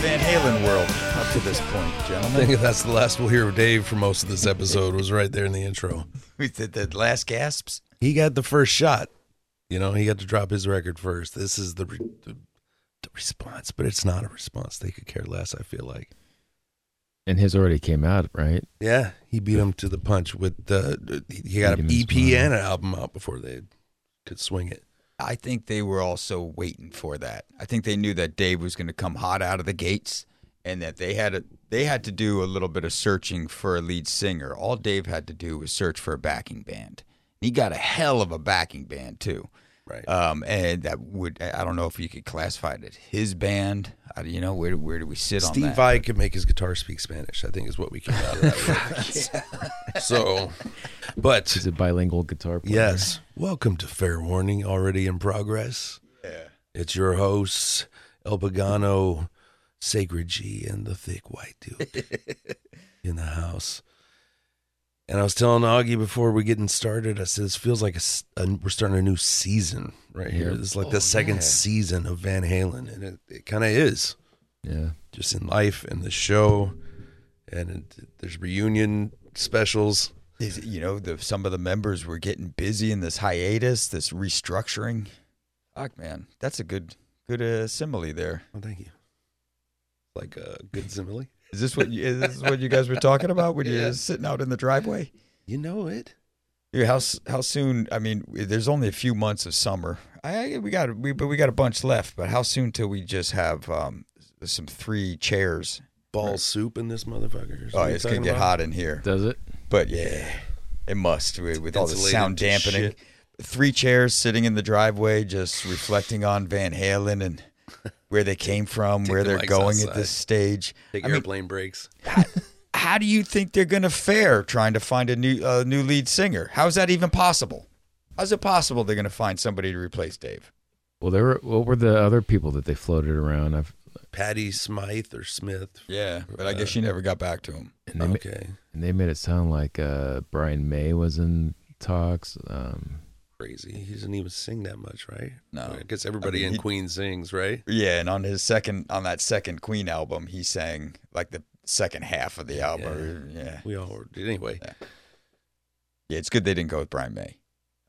Van Halen world up to this point, gentlemen. I think that's the last we'll hear of Dave for most of this episode was right there in the intro. We did the last gasps. He got the first shot. You know, he got to drop his record first. This is the, re- the, the response, but it's not a response. They could care less, I feel like. And his already came out, right? Yeah, he beat him to the punch with the. He got Beat an EP and an album out before they could swing it. I think they were also waiting for that. I think they knew that Dave was going to come hot out of the gates, and that they had a, they had to do a little bit of searching for a lead singer. All Dave had to do was search for a backing band. He got a hell of a backing band too. Right. Um, and that would I don't know if you could classify it as his band. I, you know where where do we sit on Steve? Vai could make his guitar speak Spanish. I think is what we came out of that. with. So, but He's a bilingual guitar player. yes, welcome to Fair Warning, already in progress. Yeah. It's your hosts, El Pagano, Sacred G, and the thick white dude in the house. And I was telling Augie before we getting started, I said, this feels like a a we're starting a new season right here. Is like Oh, the second yeah. season of Van Halen. And it, it kind of is Yeah. just in life and the show. And it, there's reunion specials. Is you know, the, some of the members were getting busy in this hiatus, this restructuring. Fuck, man, that's a good good uh, simile there. Oh, thank you. Like a good simile. Is this what you, is this what you guys were talking about when Yeah. you're sitting out in the driveway? You know it. Yeah, how how soon? I mean, there's only a few months of summer. I we got we but we got a bunch left. But how soon till we just have um, some three chairs? Ball soup in this motherfucker. Oh, what it's gonna get about? hot in here. Does it? But yeah, it must with, with all the sound dampening. shit. Three chairs sitting in the driveway, just reflecting on Van Halen and where they came from, Take where the they're mics going at outside. this stage. Take I mean, airplane breaks. how do you think they're going to fare trying to find a new uh, new lead singer? How's that even possible? How's it possible they're going to find somebody to replace Dave? Well, there were. What were the other people that they floated around? I've, Patty Smythe or Smith. Yeah, but I guess she never got back to him. and they ma- Okay. and they made it sound like uh, Brian May was in talks. Um, Crazy. He doesn't even sing that much, right? No. I guess everybody I mean, in he- Queen sings, right? Yeah, and on his second on that second Queen album, he sang like the second half of the album. Yeah. We all did anyway. Yeah, it's good they didn't go with Brian May.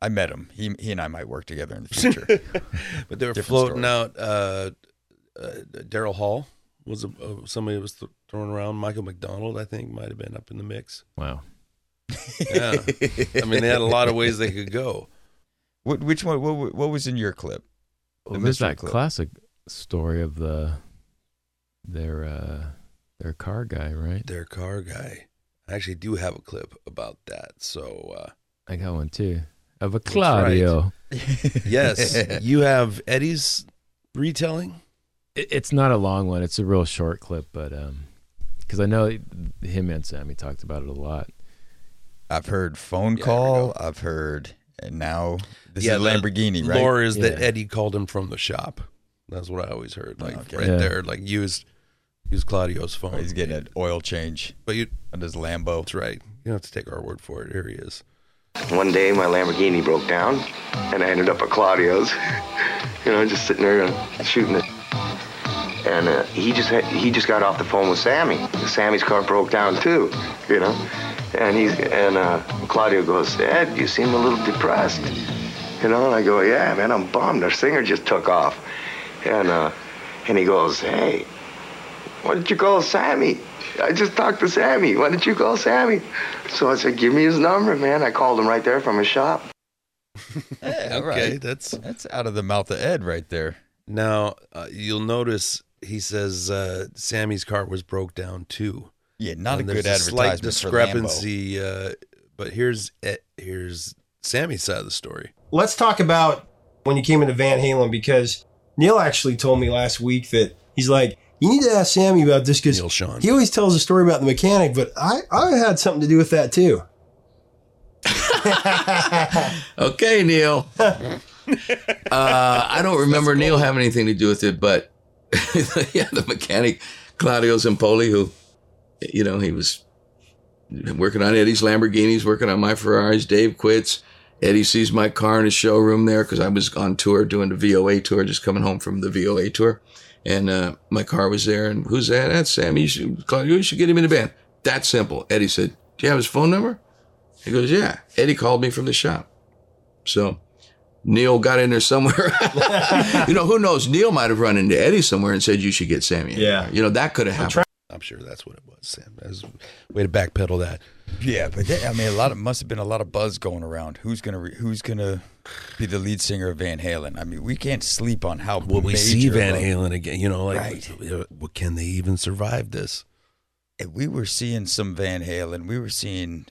I met him. He he and I might work together in the future. But they were Different floating story. out. Uh, uh, Daryl Hall was a, uh, somebody that was th- thrown around. Michael McDonald, I think, might have been up in the mix. wow. Yeah. I mean, they had a lot of ways they could go. What, which one? What, what was in your clip? Well, The there's that clip. classic story of the their uh, their car guy, right? Their car guy. I actually do have a clip about that. So, uh, I got one too of a That's Claudio. yes, you have Eddie's retelling. It, it's not a long one. It's a real short clip, but um, because I know him and Sammy talked about it a lot. I've heard phone Yeah, call. I've heard, and now this Yeah, is the Lamborghini, right? Lore is that Eddie called him from the shop. That's what I always heard. Like Okay. right Yeah. there, like use use Claudio's phone. Oh, he's getting an oil change But you, on his Lambo. that's right. You don't have to take our word for it. Here he is. One day my Lamborghini broke down, and I ended up at Claudio's. you know, just sitting there uh, shooting it. And uh, he just had, he just got off the phone with Sammy. Sammy's car broke down too, you know. And he's and uh, Claudio goes, Ed, you seem a little depressed, you know. And I go, Yeah, man, I'm bummed. Our singer just took off. And uh, and he goes, Hey, why didn't you call Sammy? I just talked to Sammy. Why didn't you call Sammy? So I said, give me his number, man. I called him right there from his shop. Yeah, all okay, right. that's That's out of the mouth of Ed right there. now uh, you'll notice he says uh, Sammy's car was broke down too. Yeah, not And a good there's slight advertisement for Lambo. discrepancy. Uh, but here's eh, here's Sammy's side of the story. let's talk about when you came into Van Halen because Neil actually told me last week that he's like, you need to ask Sammy about this because Neil Sean. he always tells a story about the mechanic, but I, I had something to do with that too. okay, Neil. uh, I don't remember Neil having anything to do with it, but yeah, the mechanic Claudio Zampoli, who, you know, he was working on Eddie's Lamborghinis, working on my Ferraris. Dave quits. Eddie sees my car in his showroom there because I was on tour doing the VOA tour, just coming home from the VOA tour. And uh, my car was there. And who's that? That's Sammy. You should, Claudio, you should get him in the band. That simple. Eddie said, Do you have his phone number? He goes, Yeah. Eddie called me from the shop. So Neil got in there somewhere. you know, who knows? Neil might have run into Eddie somewhere and said, You should get Sammy. in Yeah. there." You know, that could have happened. I'm sure that's what it was, Sam. That was way to backpedal that. Yeah, but I mean, a lot of must have been a lot of buzz going around. Who's gonna re, Who's gonna be the lead singer of Van Halen? I mean, we can't sleep on how Will we see Van of- Halen again? You know, like, Right. uh, what can they even survive this? And we were seeing some Van Halen. We were seeing,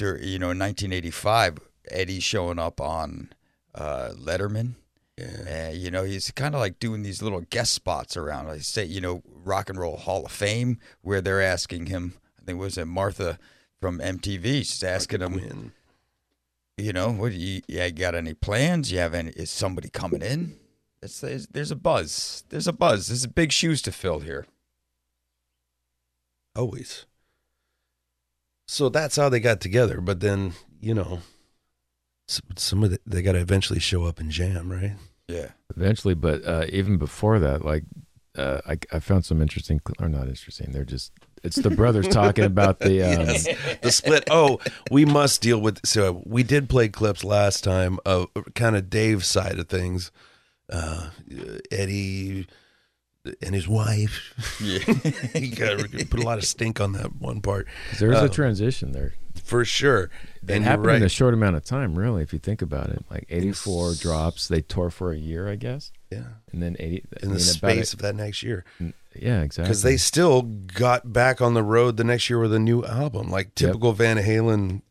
you know, in 1985, Eddie showing up on uh, Letterman. Yeah. Uh, you know, he's kind of like doing these little guest spots around. Like say, you know, Rock and Roll Hall of Fame, where they're asking him. I think it was it Martha from MTV. She's asking him, Quinn. you know, what do you, yeah, you got any plans? You have any? Is somebody coming in? It's, there's, there's a buzz. There's a buzz. There's big shoes to fill here. Always. So that's how they got together. But then, you know, some of the, they got to eventually show up and jam, right? Yeah. eventually. But uh, even before that, like uh, I, I found some interesting, or not interesting. They're just it's the brothers talking about the. Um, Yes. the split. Oh, we must deal with. So we did play clips last time of kind of Dave's side of things. Uh, Eddie and his wife. Yeah. he got put a lot of stink on that one part. There's Uh, a transition there. For sure. That and you're happened in a short amount of time, really, if you think about it. Like 84 drops. They tore for a year, I guess. Yeah, And then 80. I in mean, the space it- of that next year. yeah, exactly. because they still got back on the road the next year with a new album, like typical Van Halen.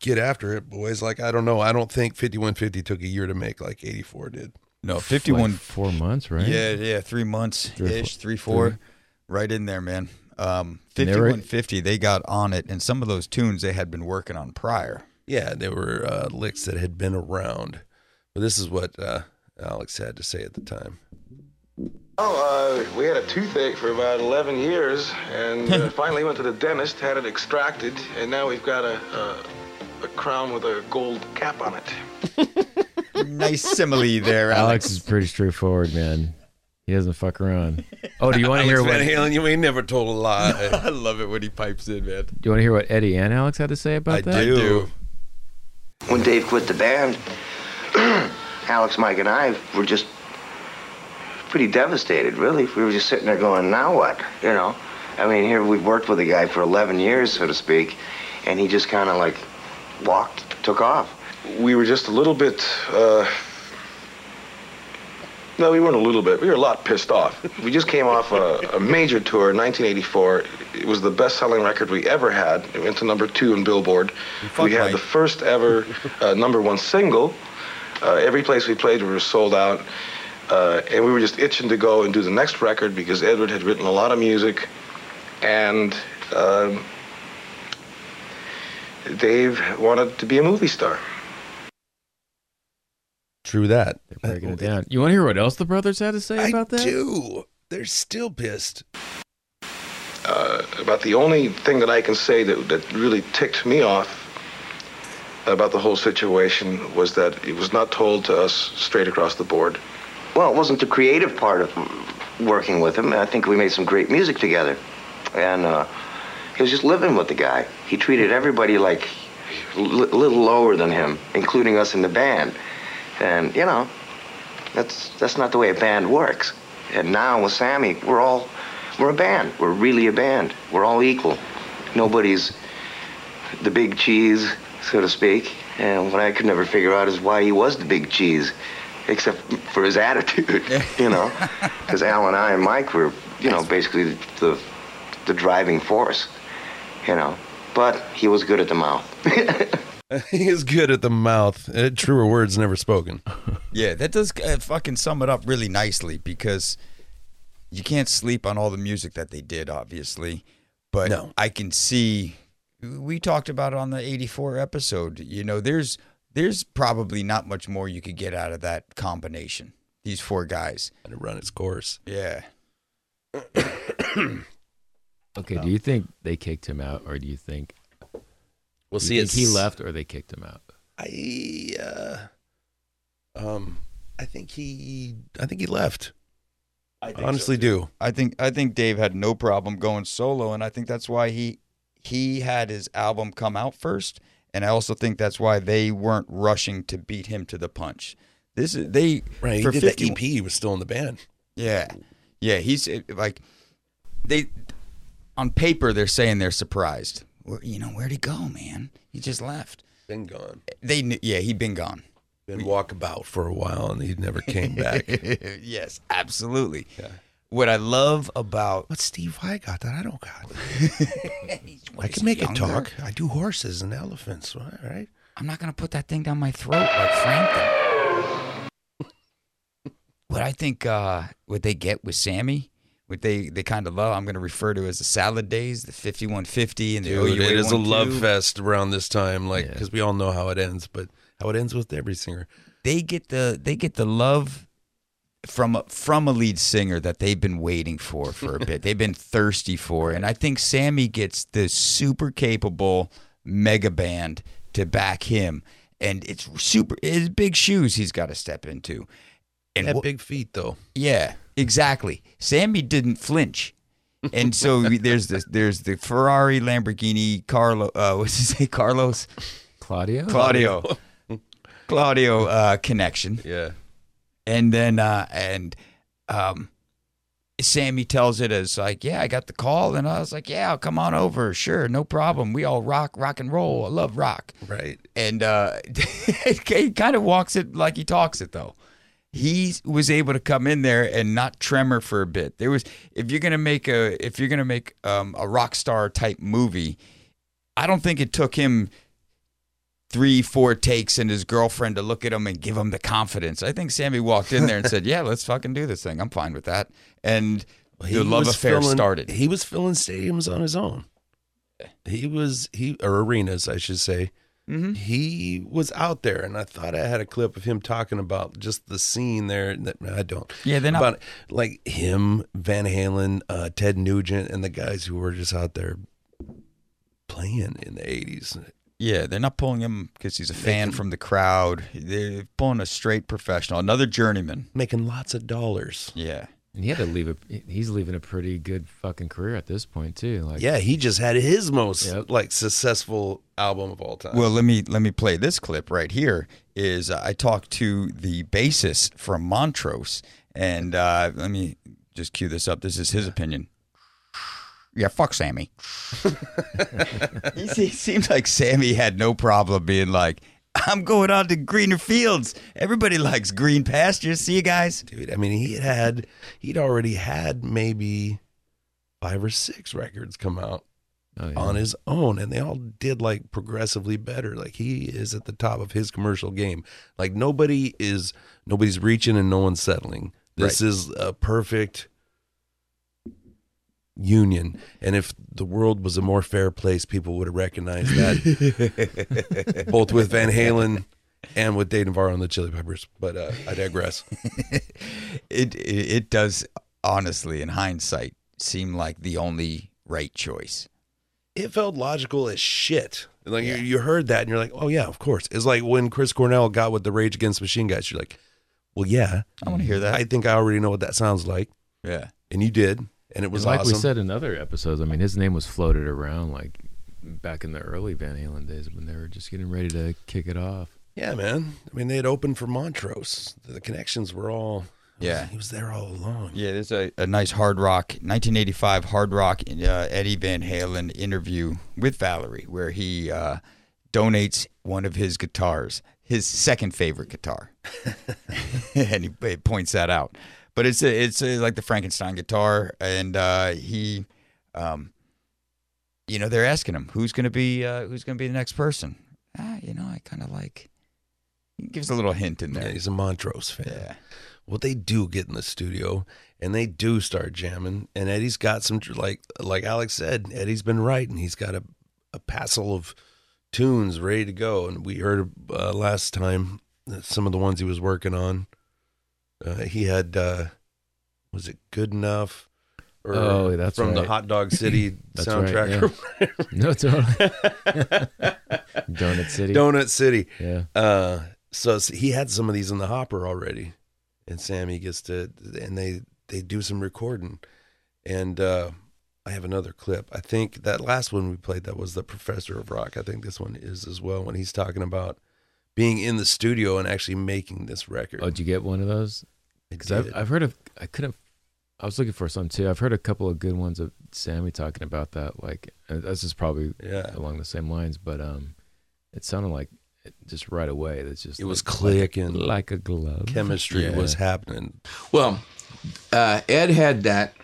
Get after it, boys! Like I don't know, I don't think 5150 took a year to make like 84 did. No, Like 51. four months, right? Yeah, yeah, three months Three four- ish, three, four, three. right in there, man. Um, And they 5150, they got on it, and some of those tunes they had been working on prior. Yeah, they were uh, licks that had been around, but this is what uh, Alex had to say at the time. Oh, uh, we had a toothache for about 11 years, and uh, finally went to the dentist, had it extracted, and now we've got a, a, a crown with a gold cap on it. nice simile there, Alex Alex. is pretty straightforward, man. He doesn't fuck around. Oh, do you want to hear Alex what? Van Halen, you ain't never told a lie. I love it when he pipes in, man. Do you want to hear what Eddie and Alex had to say about I that? I do. When Dave quit the band, Alex, Mike, and I were just pretty devastated, really. We were just sitting there going, now what? You know? I mean, here we've worked with a guy for 11 years, so to speak, and he just kind of like walked, took off. We were just a little bit, uh, no, we weren't a little bit. We were a lot pissed off. We just came off a, a major tour in 1984. It was the best-selling record we ever had. It went to number two in Billboard. We had the first ever uh, number one single. Uh, every place we played, we were sold out. Uh, and we were just itching to go and do the next record because Edward had written a lot of music. And um, Dave wanted to be a movie star. True that. They're breaking it down. You want to hear what else the brothers had to say I about that? I do. They're still pissed. uh, about the only thing that I can say that, that really ticked me off about the whole situation was that it was not told to us straight across the board. Well, it wasn't the creative part of working with him. I think we made some great music together. And uh, he was just living with the guy. He treated everybody like a little lower than him, including us in the band. And, you know, that's, that's not the way a band works. And now with Sammy, we're all, we're a band. We're really a band. We're all equal. Nobody's the big cheese, so to speak. And what I could never figure out is why he was the big cheese, except for his attitude, you know. Because Al and I and Mike were, you know, basically the, the driving force, you know. But he was good at the mouth. he is good at the mouth. Uh, truer words never spoken. Yeah, that does uh, fucking sum it up really nicely because you can't sleep on all the music that they did, obviously. But No. I can see we talked about it on the 84 episode. You know, there's there's probably not much more you could get out of that combination. These four guys. And run its course. Yeah. Okay, do you think they kicked him out, or do you think We'll do see. you think he left, or they kicked him out? I uh, um, I think he, I think he left. I honestly do. I think I think Dave had no problem going solo, and I think that's why he he had his album come out first, and I also think that's why they weren't rushing to beat him to the punch. This is they Right, he for did 50 that EP. He was still in the band. Yeah, yeah. He's like they on paper they're saying they're surprised. Where, you know where'd he go, man? He just left. Been gone. They knew, yeah, he'd been gone. Been walkabout for a while, and he never came back. yes, absolutely. Yeah. What I love about What Steve Vai got that I don't got? I can make it younger? talk. I do horses and elephants. right? I'm not gonna put that thing down my throat like Frank did. what I think, uh, what they get with Sammy, what they they kind of love, I'm gonna refer to as the salad days, the 5150 and the Dude, OUA it is a love fest around this time, like Yeah. because we all know how it ends, but how it ends with every singer. They get the they get the love from a, from a lead singer that they've been waiting for for a bit. They've been thirsty for, and I think Sammy gets the super capable mega band to back him, and it's super. It's big shoes he's got to step into. And Had wh- big feet though. yeah, exactly. Sammy didn't flinch. And so there's this there's the Ferrari Lamborghini Carlo uh what's his name Carlos Claudio? Claudio Claudio uh connection. Yeah. And then uh and um Sammy tells it as like, yeah, I got the call, and I was like, yeah, come on over, sure, no problem. We all rock, rock and roll. I love rock Right. and uh, he kind of walks it like he talks it though. He was able to come in there and not tremor for a bit. There was if you're gonna make a if you're gonna make um, a rock star type movie, I don't think it took him three four takes and his girlfriend to look at him and give him the confidence. I think Sammy walked in there and said, "Yeah, let's fucking do this thing. I'm fine with that." And the love affair filling- started. He was filling stadiums on his own. He was he or arenas, I should say. Mhm. He was out there, and I thought I had a clip of him talking about just the scene there. That I don't. Yeah, they're not- about like him, Van Halen, uh, Ted Nugent, and the guys who were just out there playing in the eighties. Yeah, they're not pulling him because he's a fan from the crowd. They're pulling a straight professional, another journeyman. making lots of dollars. Yeah. And he had to leave a. He's leaving a pretty good fucking career at this point too. Like, Yeah, he just had his most Yep. like successful album of all time. Well, let me let me play this clip right here. Is uh, I talked to the bassist from Montrose, and uh, let me just cue this up. This is his opinion. Yeah, fuck Sammy. he, he seems like Sammy had no problem being like, "I'm going on to greener fields. Everybody likes green pastures. See you guys." dude. I mean, he had he'd already had maybe five or six records come out oh, yeah. on his own, and they all did like progressively better. Like he is at the top of his commercial game. Like nobody is nobody's reaching and no one's settling. This is a perfect union. And if the world was a more fair place, people would have recognized that. Both with Van Halen and with Dave Navarro and the Chili Peppers. But uh, I digress. it, it it does honestly, in hindsight, seem like the only right choice. it felt logical as shit. Like you, you heard that and you're like, oh yeah, of course. It's like when Chris Cornell got with the Rage Against Machine guys. You're like, well, yeah, I want to hear that. I think I already know what that sounds like, yeah. and you did, and it was And like awesome. we said in other episodes, I mean, his name was floated around like back in the early Van Halen days when they were just getting ready to kick it off. yeah, man. I mean, they had opened for Montrose. The connections were all. Yeah. he was there all along. Yeah, there's a, a nice hard rock, 1985 hard rock uh, Eddie Van Halen interview with Valerie, where he uh, donates one of his guitars, his second favorite guitar, and he, he points that out. But it's a, it's a, like the Frankenstein guitar, and uh, he, um, you know, they're asking him who's gonna be uh, who's gonna be the next person. Ah, you know, I kind of like. He gives a little hint in Yeah, there. he's a Montrose fan. Yeah. Well, they do get in the studio and they do start jamming. And Eddie's got some like like Alex said, Eddie's been writing. He's got a a passel of tunes ready to go, and we heard uh, last time some of the ones he was working on. Uh, he had uh, was it good enough? Or Oh, that's from the. Hot Dog City That's right, soundtrack. No, totally. Donut City. Donut City. Yeah. Uh, so he had some of these in the hopper already, and Sammy gets to, and they they do some recording, and uh, I have another clip. I think that last one we played that was the Professor of Rock. I think this one is as well when he's talking about being in the studio and actually making this record. Oh, did you get one of those? I Because I've. I've heard of, I couldn't, I was looking for some too. I've heard a couple of good ones of Sammy talking about that. Like, uh, this is probably Yeah. along the same lines, but um, it sounded like it just right away. It's just It was like, clicking. like a glove. Chemistry Yeah. was happening. Well, uh, Ed had that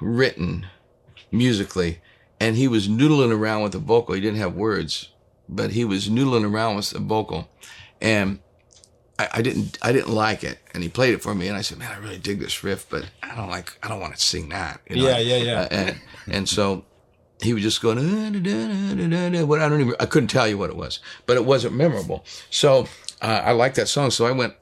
written musically, and he was noodling around with the vocal. He didn't have words, but he was noodling around with the vocal, and I, I didn't I didn't like it. And he played it for me, and I said, "Man, I really dig this riff, but I don't like I don't want to sing that." you know? Yeah, yeah, yeah. Uh, and and so he was just going, what I don't even I couldn't tell you what it was, but it wasn't memorable. So uh, I liked that song, so I went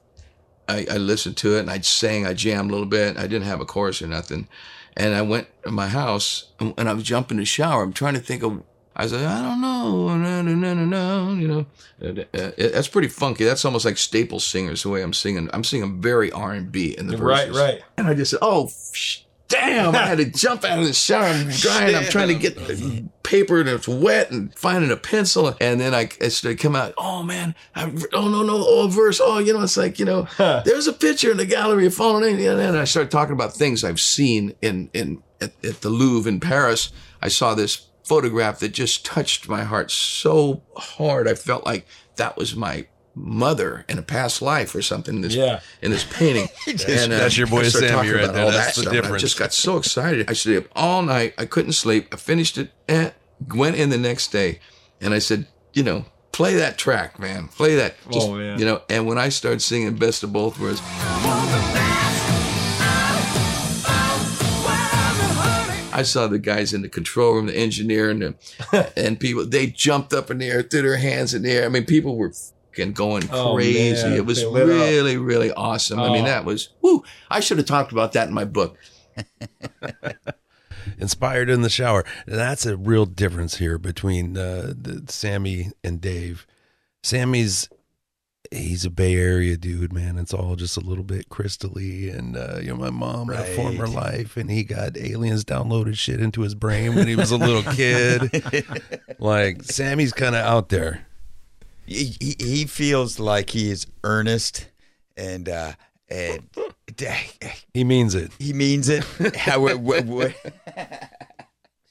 I, I listened to it and I sang, I jammed a little bit. I didn't have a chorus or nothing. And I went to my house and, and I was jumping in the shower. I'm trying to think of, I was like, I don't know, no, no, no, no, no, you know. Uh, that's pretty funky. That's almost like Staple Singers, the way I'm singing. I'm singing very R&B in the verse. Right, verses. right. And I just said, oh, sh- damn. I had to jump out of the shower. I'm drying. I'm trying to get the paper and it's wet and finding a pencil. And then I, I started come out, oh man, I, oh no, no, oh verse. Oh, you know, it's like, you know, there's a picture in the gallery of fallen angels. And then I started talking about things I've seen in, in, at, at the Louvre in Paris. I saw this photograph that just touched my heart so hard. I felt like that was my mother in a past life or something in this, Yeah. in this painting. and, uh, That's your boy Sammy right there. That's that the stuff, and I just got so excited. I stayed up all night. I couldn't sleep. I finished it. Eh, went in the next day, and I said, you know, play that track, man. Play that. Just, Oh, man. You know, and when I started singing "Best of Both Worlds," I saw the guys in the control room, the engineer, and the, and people. They jumped up in the air, threw their hands in the air. I mean, people were fucking going Oh, crazy. man. It was They lit up. really, really awesome. I mean, Oh. that was woo. I should have talked about that in my book. inspired in the shower. And that's a real difference here between uh, the, Sammy and Dave. Sammy's he's a Bay Area dude, man. It's all just a little bit crystally, and uh, you know, my mom had a former life, and he got aliens downloaded shit into his brain when he was a little kid. like Sammy's kind of out there. he, he, he feels like he is earnest and uh and He means it. he means it how it, what, what-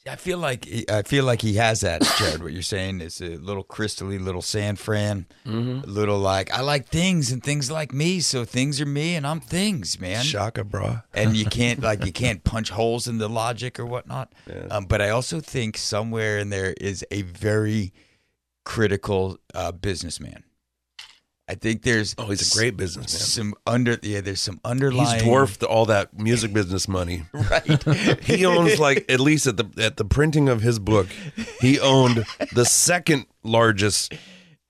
I feel like he- I feel like he has that Jared what you're saying is a little crystally little San Fran Mm-hmm. little like I like things and things like me so things are me and I'm things man Shaka, bra. and you can't like you can't punch holes in the logic or whatnot. Um, but I also think somewhere in there is a very critical uh, businessman. I think there's Oh, he's a great businessman. Some under yeah, there's some underlying. He's dwarfed all that music business money. right. he owns like at least at the at the printing of his book, he owned the second largest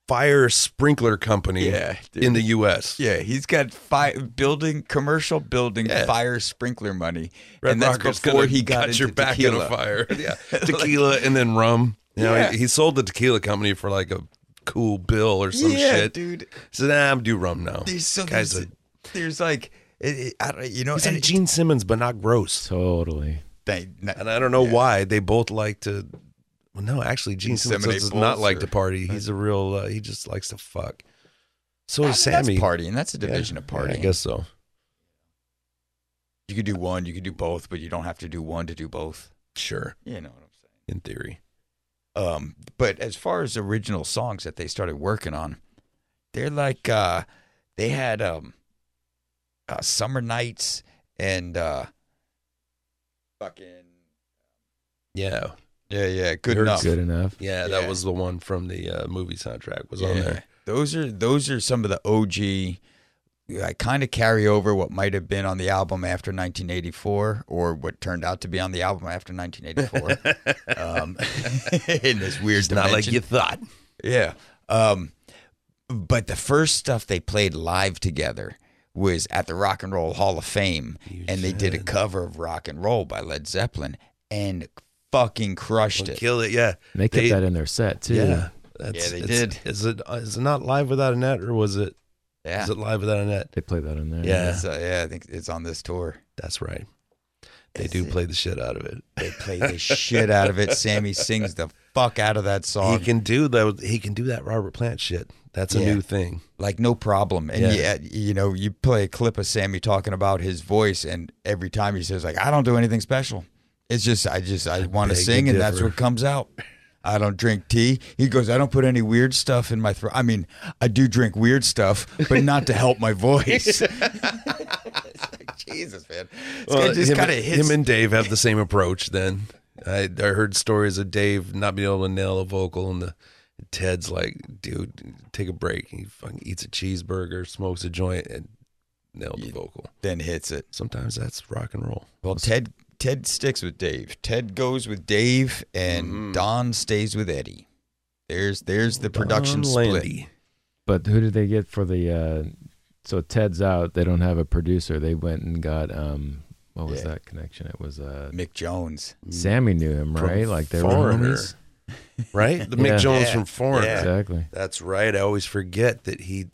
fire sprinkler company Yeah, in the U.S. Yeah, he's got fi- building commercial building Yeah. fire sprinkler money, Red and that's Rocker's before he got your back tequila. in a fire. Yeah, tequila and then rum. You know, Yeah. he, he sold the tequila company for like a cool bill or some yeah, shit. dude. So said, "Nah, I'm do rum now." There's so Guy's there's, a, there's like it, it, I don't, you know, he's and like it- Gene Simmons, but not gross. Totally. they- not- And I don't know why they both like to. Well, no, actually, Gene Simmons Inseminate does not bulls like or- to party. He's a real. Uh, he just likes to fuck. So I does mean, that's partying. That's a division of Yeah. I guess so. you could do one, you could do both, but you don't have to do one to do both. Sure, You know what I'm saying? in theory. Um, but as far as original songs that they started working on, they're like uh, they had um, uh, summer nights and uh, fucking Yeah, yeah, yeah, good Heard enough. Good enough. yeah, that Yeah. was the one from the uh, movie soundtrack. Was on Yeah. there. Those are those are some of the OG I kind of carry over what might have been on the album after 1984, or what turned out to be on the album after 1984. um, in this weird It's not like you thought. Yeah. Um, but the first stuff they played live together was at the Rock and Roll Hall of Fame, and they did a cover of Rock and Roll by Led Zeppelin, and fucking crushed it. Kill it, yeah. They kept They- that in their set too. Yeah, that's, they it's- did. Is it is it not live without a net, or was it? Yeah. Is it live without a net? They play that in there. Yeah. It's, uh, yeah, I think it's on this tour. That's right. They Is do it? play the shit out of it. They play the shit out of it. Sammy sings the fuck out of that song. He can do that. He can do that Robert Plant shit. That's a Yeah. new thing. like no problem. And Yeah. yeah. you know, you play a clip of Sammy talking about his voice, and every time he says like, "I don't do anything special. It's just I just I want to beg to sing, and that's differ. what comes out." I don't drink tea. He goes, I don't put any weird stuff in my throat. I mean, I do drink weird stuff, but not to help my voice. Like, Jesus, man. This guy just him, kind of hits. him and Dave have the same approach. Then I, I heard stories of Dave not being able to nail a vocal, and the Ted's like, "Dude, take a break." He fucking eats a cheeseburger, smokes a joint, and nailed the vocal. then hits it. Sometimes that's rock and roll. Well, Ted Ted sticks with Dave. Ted goes with Dave, and Mm-hmm. Don stays with Eddie. There's there's the production Don split. Landee. But who did they get for the? uh So Ted's out. They don't have a producer. They went and got um. What was Yeah. that connection? It was uh. Mick Jones. Sammy knew him, From right? Like they Foreigner. were homies. right? The Yeah. Mick Jones Yeah. from Foreigner. Yeah. Exactly. That's right. I always forget that he.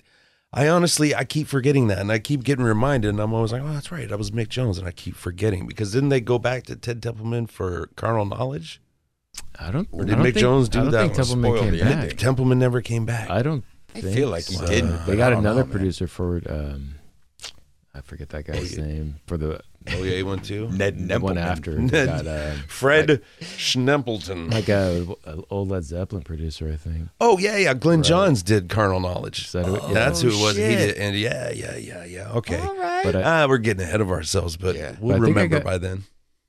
I honestly, I keep forgetting that, and I keep getting reminded, and I'm always like, "Oh, that's right. That was Mick Jones," and I keep forgetting because didn't they go back to Ted Templeman for Carnal Knowledge? I don't. Or did I don't Mick think- Jones do I don't that think? Templeman came the ending. back. Templeman never came back. I don't. I feel like he so. didn't, They got another know, man. producer for. um I forget that guy's name for the, oh yeah, he went too. Ned the one after. Ned- got uh, Fred Schnempleton. like a, a old Led Zeppelin producer, I think. oh yeah, yeah. Glyn Johns did Carnal Knowledge. That who- yeah. That's who it was. He did, and yeah, yeah, yeah, yeah. Okay. But I, Ah, we're getting ahead of ourselves, but Yeah. we'll But I think I remember got- by then.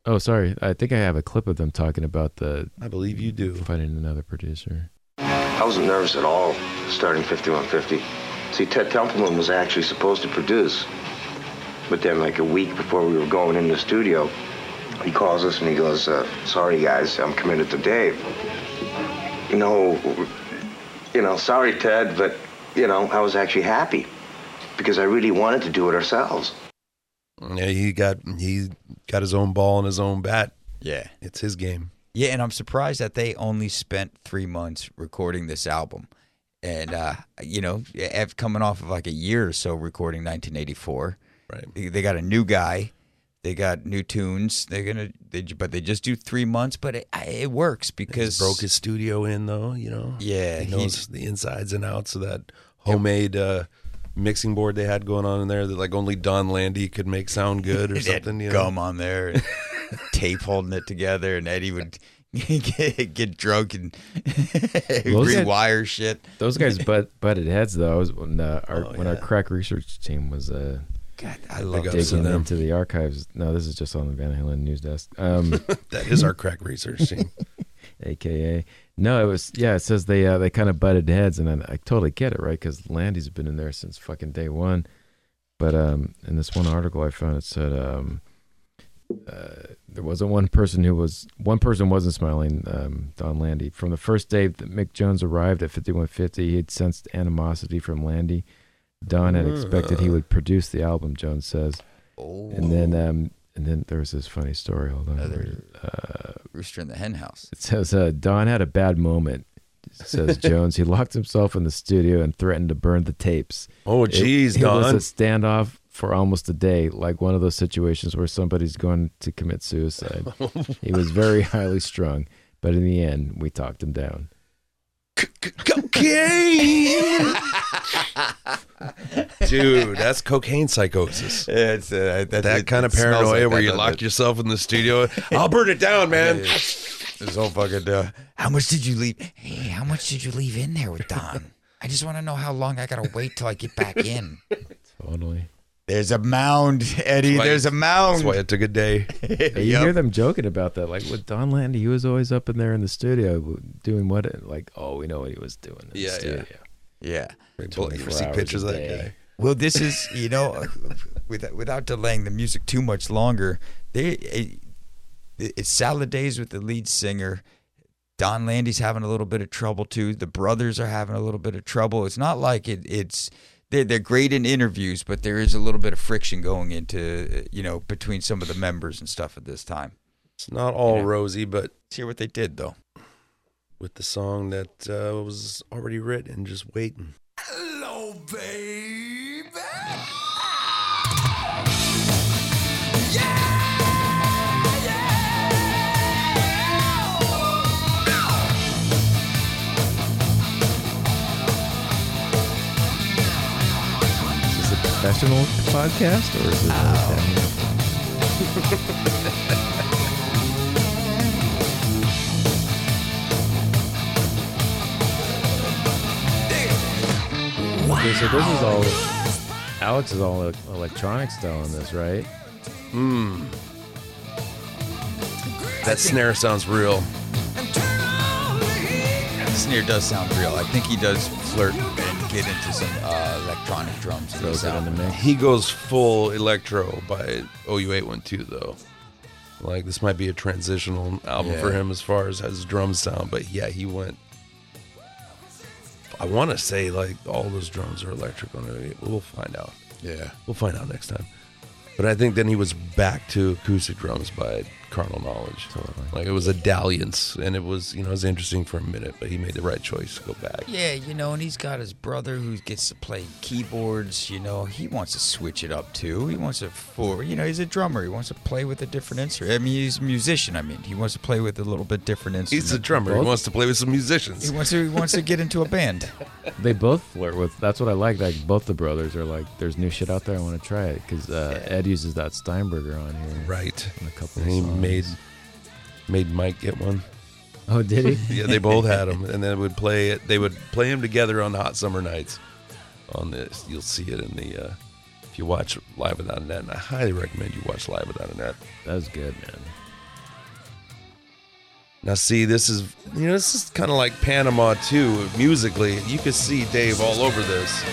oh, sorry. I think I have a clip of them talking about the I believe you do. finding another producer. I wasn't nervous at all starting 5150. See, Ted Templeman was actually supposed to produce. But then, like a week before we were going in the studio, he calls us and he goes, uh, Sorry, guys, I'm committed to Dave. No, you know, sorry, Ted, but, you know, I was actually happy because I really wanted to do it ourselves. Yeah, he got he got his own ball and his own bat. Yeah. It's his game. Yeah, and I'm surprised that they only spent three months recording this album. And, uh, you know, after coming off of like a year or so recording 1984, Right. they, they got a new guy. They got new tunes. They're gonna, they, but they just do three months. But it, it works because Broke his studio in though, you know. Yeah, he he- knows the insides and outs of that homemade uh, mixing board they had going on in there that like only Donn Landee could make sound good or something. You know? gum on there, and tape holding it together, and Eddie would get, get drunk and Those guys- rewire shit. Those guys butt, butted heads though. When uh, our Oh, when our crack research team was uh, God, I love Big digging them. into the archives. No, this is just on the Van Halen news desk. Um, That is our crack research team. AKA. No, it was yeah. It says they uh, they kind of butted heads, and I, I totally get it, right? Because Landee's been in there since fucking day one. But um, in this one article I found, it said um, uh, there wasn't one person who was one person wasn't smiling. Um, Donn Landee from the first day that Mick Jones arrived at 5150, he had sensed animosity from Landee. Don had expected he would produce the album. Jones says, Oh, and then um, and then there was this funny story. Hold on. Another- Uh, Rooster in the Hen House. it says uh, Don had a bad moment. Says Jones. He locked himself in the studio and threatened to burn the tapes. Oh It- geez, it, was a standoff for almost a day, like one of those situations where somebody's going to commit suicide. he was very highly strung, but in the end, we talked him down. Cocaine. Dude, that's cocaine psychosis. It's uh, that, That kind of paranoia where you lock yourself in the studio. I'll burn it down, man. This whole fucking. Uh, how much did you leave? Hey, how much did you leave in there with Don? I just want to know how long I gotta wait till I get back in. Totally. There's a mound, Eddie. why- There's a mound. That's mound. why it took a day. Hey, you hear them joking about that, like with Donn Landee. He was always up in there in the studio doing what? Like, oh, we know what he was doing. In Yeah, the yeah. studio. Yeah. You 24 see pictures of that day. guy. Well, this is you know, without without delaying the music too much longer. They it, it's salad days with the lead singer. Donn Landee's having a little bit of trouble too. The brothers are having a little bit of trouble. It's not like it, it's they're, they're great in interviews, but there is a little bit of friction going into you know between some of the members and stuff at this time. It's not all Yeah. rosy, but Let's hear what they did though. with the song that uh, was already written, just waiting. Hello, baby. Professional podcast or is it? a cameo? Okay, so this is all. Alex is all electronic style in this, right? Hmm. That snare sounds real. The snare does sound real. I think he does flirt and get into some uh, electronic drums. in Throws this it in the mix. He goes full electro by OU812 though. Like this might be a transitional album for him as far as his drums sound, but yeah, he went. I want to say like all those drums are electric on it. We'll find out. Yeah. We'll find out next time. But I think then he was back to acoustic drums by Carnal Knowledge. Totally. Like it was a dalliance, and it was you know it was interesting for a minute, but he made the right choice to go back. Yeah, you know, and he's got his brother who gets to play keyboards. You know, he wants to switch it up too. He wants to for you know he's a drummer. He wants to play with a different instrument. I mean, he's a musician. I mean, he wants to play with a little bit different instrument. He's a drummer. He wants to play with some musicians. He wants to he wants to get into a band. They both flirt with. That's what I like. Like both the brothers are like, "There's new shit out there. I want to try it." Because uh, Ed uses that Steinberger on here, Right. In a couple. Of he songs. Made made Mike get one. Oh, did he? Yeah, they both had them, and they would play it. They would play them together on hot summer nights. On this, you'll see it in the. Uh, if you watch Live Without a Net, and I highly recommend you watch Live Without a Net. That was good, man. Now, see, this is you know this is kind of like Panama too. Musically, you could see Dave all over this.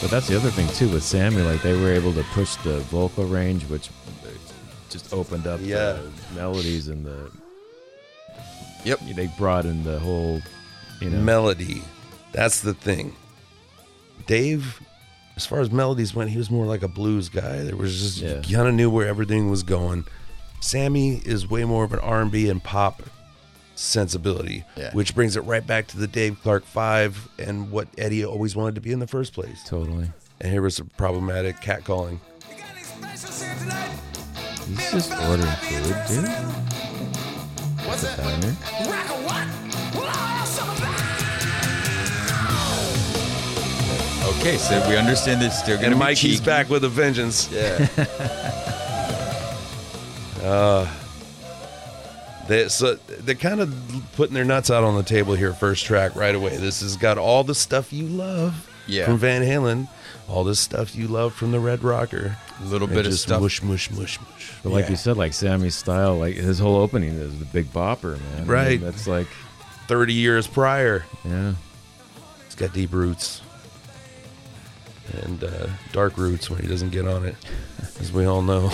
But that's the other thing too with Sammy. Like they were able to push the vocal range, which just opened up Yeah. the melodies and the. Yep. They brought in the whole, you know. melody. That's the thing. Dave, as far as melodies went, he was more like a blues guy. There was just Yeah. you kind of knew where everything was going. Sammy is way more of an R and B and pop sensibility, Yeah. which brings it right back to the Dave Clark Five and what Eddie always wanted to be in the first place. Totally. And here was a problematic catcalling. He's just ordering food, dude. What's a diner. Okay, so we understand that it's still to And be Mikey's cheeky. back with a vengeance. Yeah. Uh, they, so they're kind of putting their nuts out on the table here, first track right away. This has got all the stuff you love Yeah. from Van Halen, all this stuff you love from the Red Rocker. A little And bit of just stuff. mush, mush, mush, mush. But like Yeah. you said, like Sammy's style, like his whole opening is the big bopper, man. I mean, Right. that's like, 30 years prior. yeah. It's got deep roots and uh, dark roots when he doesn't get on it, as we all know.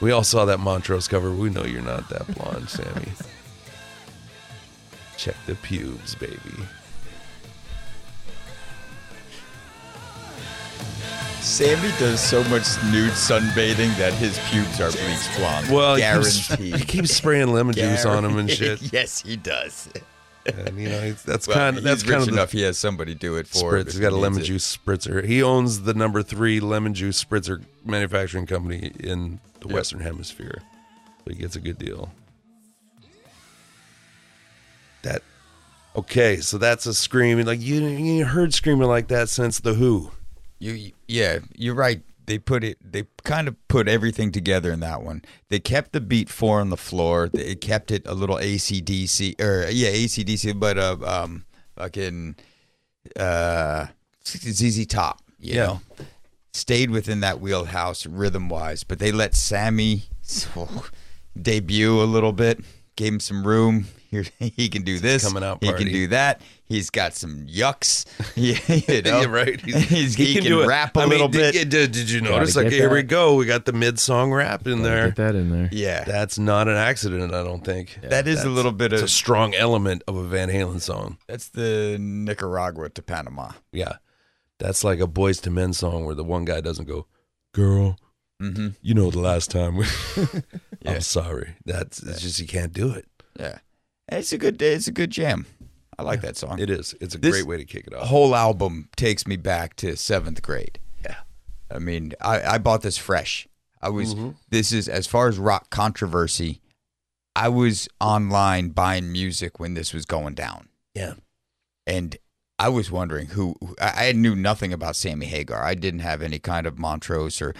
We all saw that Montrose cover. We know you're not that blonde, Sammy. Check the pubes, baby. Sammy does so much nude sunbathing that his pubes are bleached blonde. Well, he keeps, guaranteed. he keeps spraying lemon juice on him and shit. yes, he does. And you know, that's Well, kind of that's kind of enough. the He has somebody do it for him. spritz. He's got a lemon it. juice spritzer. He owns the number three lemon juice spritzer manufacturing company in the Yep. Western Hemisphere. So he gets a good deal. That okay, so that's a screaming like you you heard screaming like that since the Who. You, yeah, you're right. They put it. They kind of put everything together in that one. They kept the beat four on the floor. They kept it a little ACDC or yeah ACDC, but uh, um, fucking uh, ZZ Top. You Yeah. know, stayed within that wheelhouse rhythm wise, but they let Sammy debut a little bit. Gave him some room. Here he can do this. coming out He can do that. He's got some yucks. Yeah, you know? Yeah, right. He's, he, can, do it. rap a I mean, little did, bit. Did, did you notice? Gotta Like, get here we go. We got the mid song rap in Gotta there. Get that in there. yeah, That's not an accident, I don't think. that is a little bit It's of a strong element of a Van Halen song. that's the Nicaragua to Panama. Yeah. That's like a Boyz II Men song where the one guy doesn't go, Girl, Mm-hmm. you know the last time we Yeah. I'm sorry. That's it's just you can't do it. Yeah, it's a good it's a good jam. I like that song. It is. It's a This- great way to kick it off. whole album takes me back to seventh grade. Yeah. I mean, I, I bought this fresh. I was mm-hmm. this is as far as rock controversy. I was online buying music when this was going down, Yeah. and I was wondering who. who- I I knew nothing about Sammy Hagar. I didn't have any kind of Montrose or.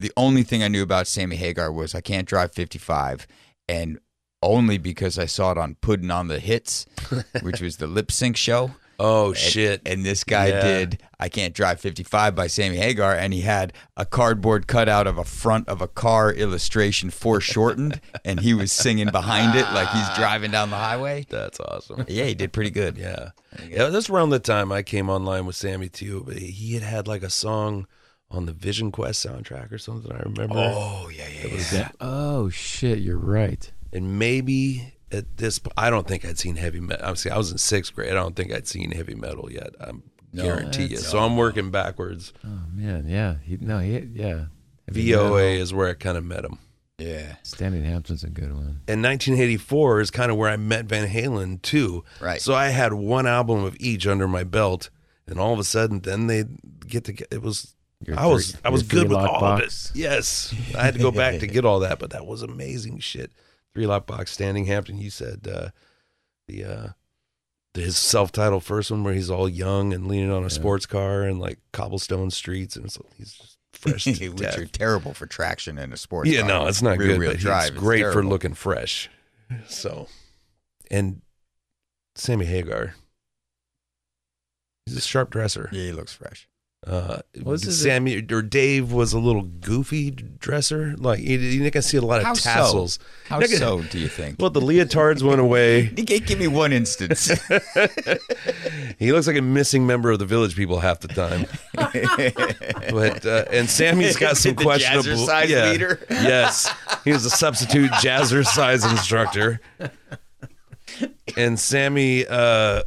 The only thing I knew about Sammy Hagar was I can't drive 55, and only because I saw it on Puttin' on the Hits, which was the lip sync show. Oh And- shit. And this guy Yeah. did I Can't Drive 55 by Sammy Hagar, and he had a cardboard cutout of a front of a car illustration foreshortened, and he was singing behind it like he's driving down the highway. That's awesome. Yeah, he did pretty good. Yeah. Yeah, that's around the time I came online with Sammy too. But he had had like a song on the Vision Quest soundtrack or something. I remember. Oh, yeah, yeah, yeah. Oh shit, you're right. And maybe at this, I don't think I'd seen heavy metal. Obviously, I was in sixth grade. I don't think I'd seen heavy metal yet. I'm guarantee you. that's- So I'm working backwards. Oh man, yeah. He no, he yeah. Heavy VOA metal. is where I kind of met him. Yeah. Standing Hampton's a good one. And 1984 is kind of where I met Van Halen too. Right. So I had one album of each under my belt, and all of a sudden, then they get to it was. Your I was I was good with all box. of it. Yes, I had to go back to get all that, but that was amazing shit. Three lock box, Standing Hampton. You said uh, the uh, his self titled first one where he's all young and leaning on a sports car and like cobblestone streets, and so he's just fresh to Which death. are terrible for traction in a sports Yeah, car. no, it's not Rear good. wheel But drive. he's great for looking fresh. So, and Sammy Hagar, he's a sharp dresser. Yeah, he looks fresh. Uh, Was it- Sammy or Dave was a little goofy dresser. Like you, you're not gonna see a lot of How so? tassels. How Look at- so, do you think? Well, the leotards went away. Give me one instance. He looks like a missing member of the Village People half the time. but uh, and Sammy's got some questionable. jazzercise yeah. leader? Yes, he was a substitute jazzercise instructor. And Sammy, uh,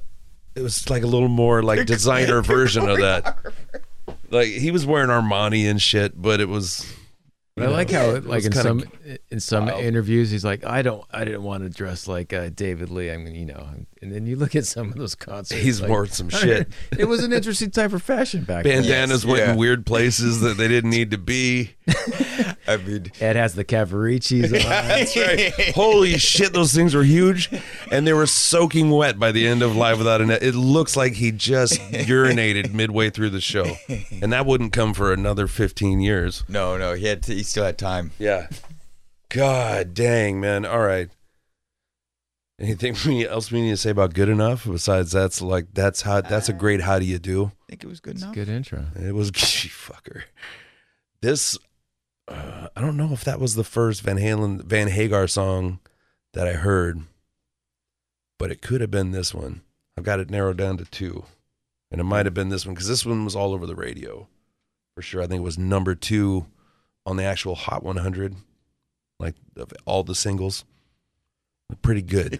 it was like a little more like designer version of that. Like he was wearing Armani and shit, but it was. But I like how, it like in some in some wild. interviews, he's like, "I don't, I didn't want to dress like uh, David Lee." I mean, you know, and then you look at some of those concerts. He's like, worn some shit. it was an interesting type of fashion back then. Bandanas Yes, went yeah. in weird places that they didn't need to be. I mean, Ed has the Cavariccis on. That's right. Holy shit, those things were huge, and they were soaking wet by the end of Live Without a Net. It looks like he just urinated midway through the show, and that wouldn't come for another fifteen years. no, no, he had to, he still had time. Yeah. God dang, man. All right. Anything else we need to say about good enough? Besides, that's like that's how that's a great how do you do. I think it was good It's enough. good intro. It was fucker. This uh, I don't know if that was the first Van Halen Van Hagar song that I heard, but it could have been this one. I've got it narrowed down to two, and it might have been this one because this one was all over the radio for sure. I think it was number two on the actual Hot 100, like of all the singles. Pretty good.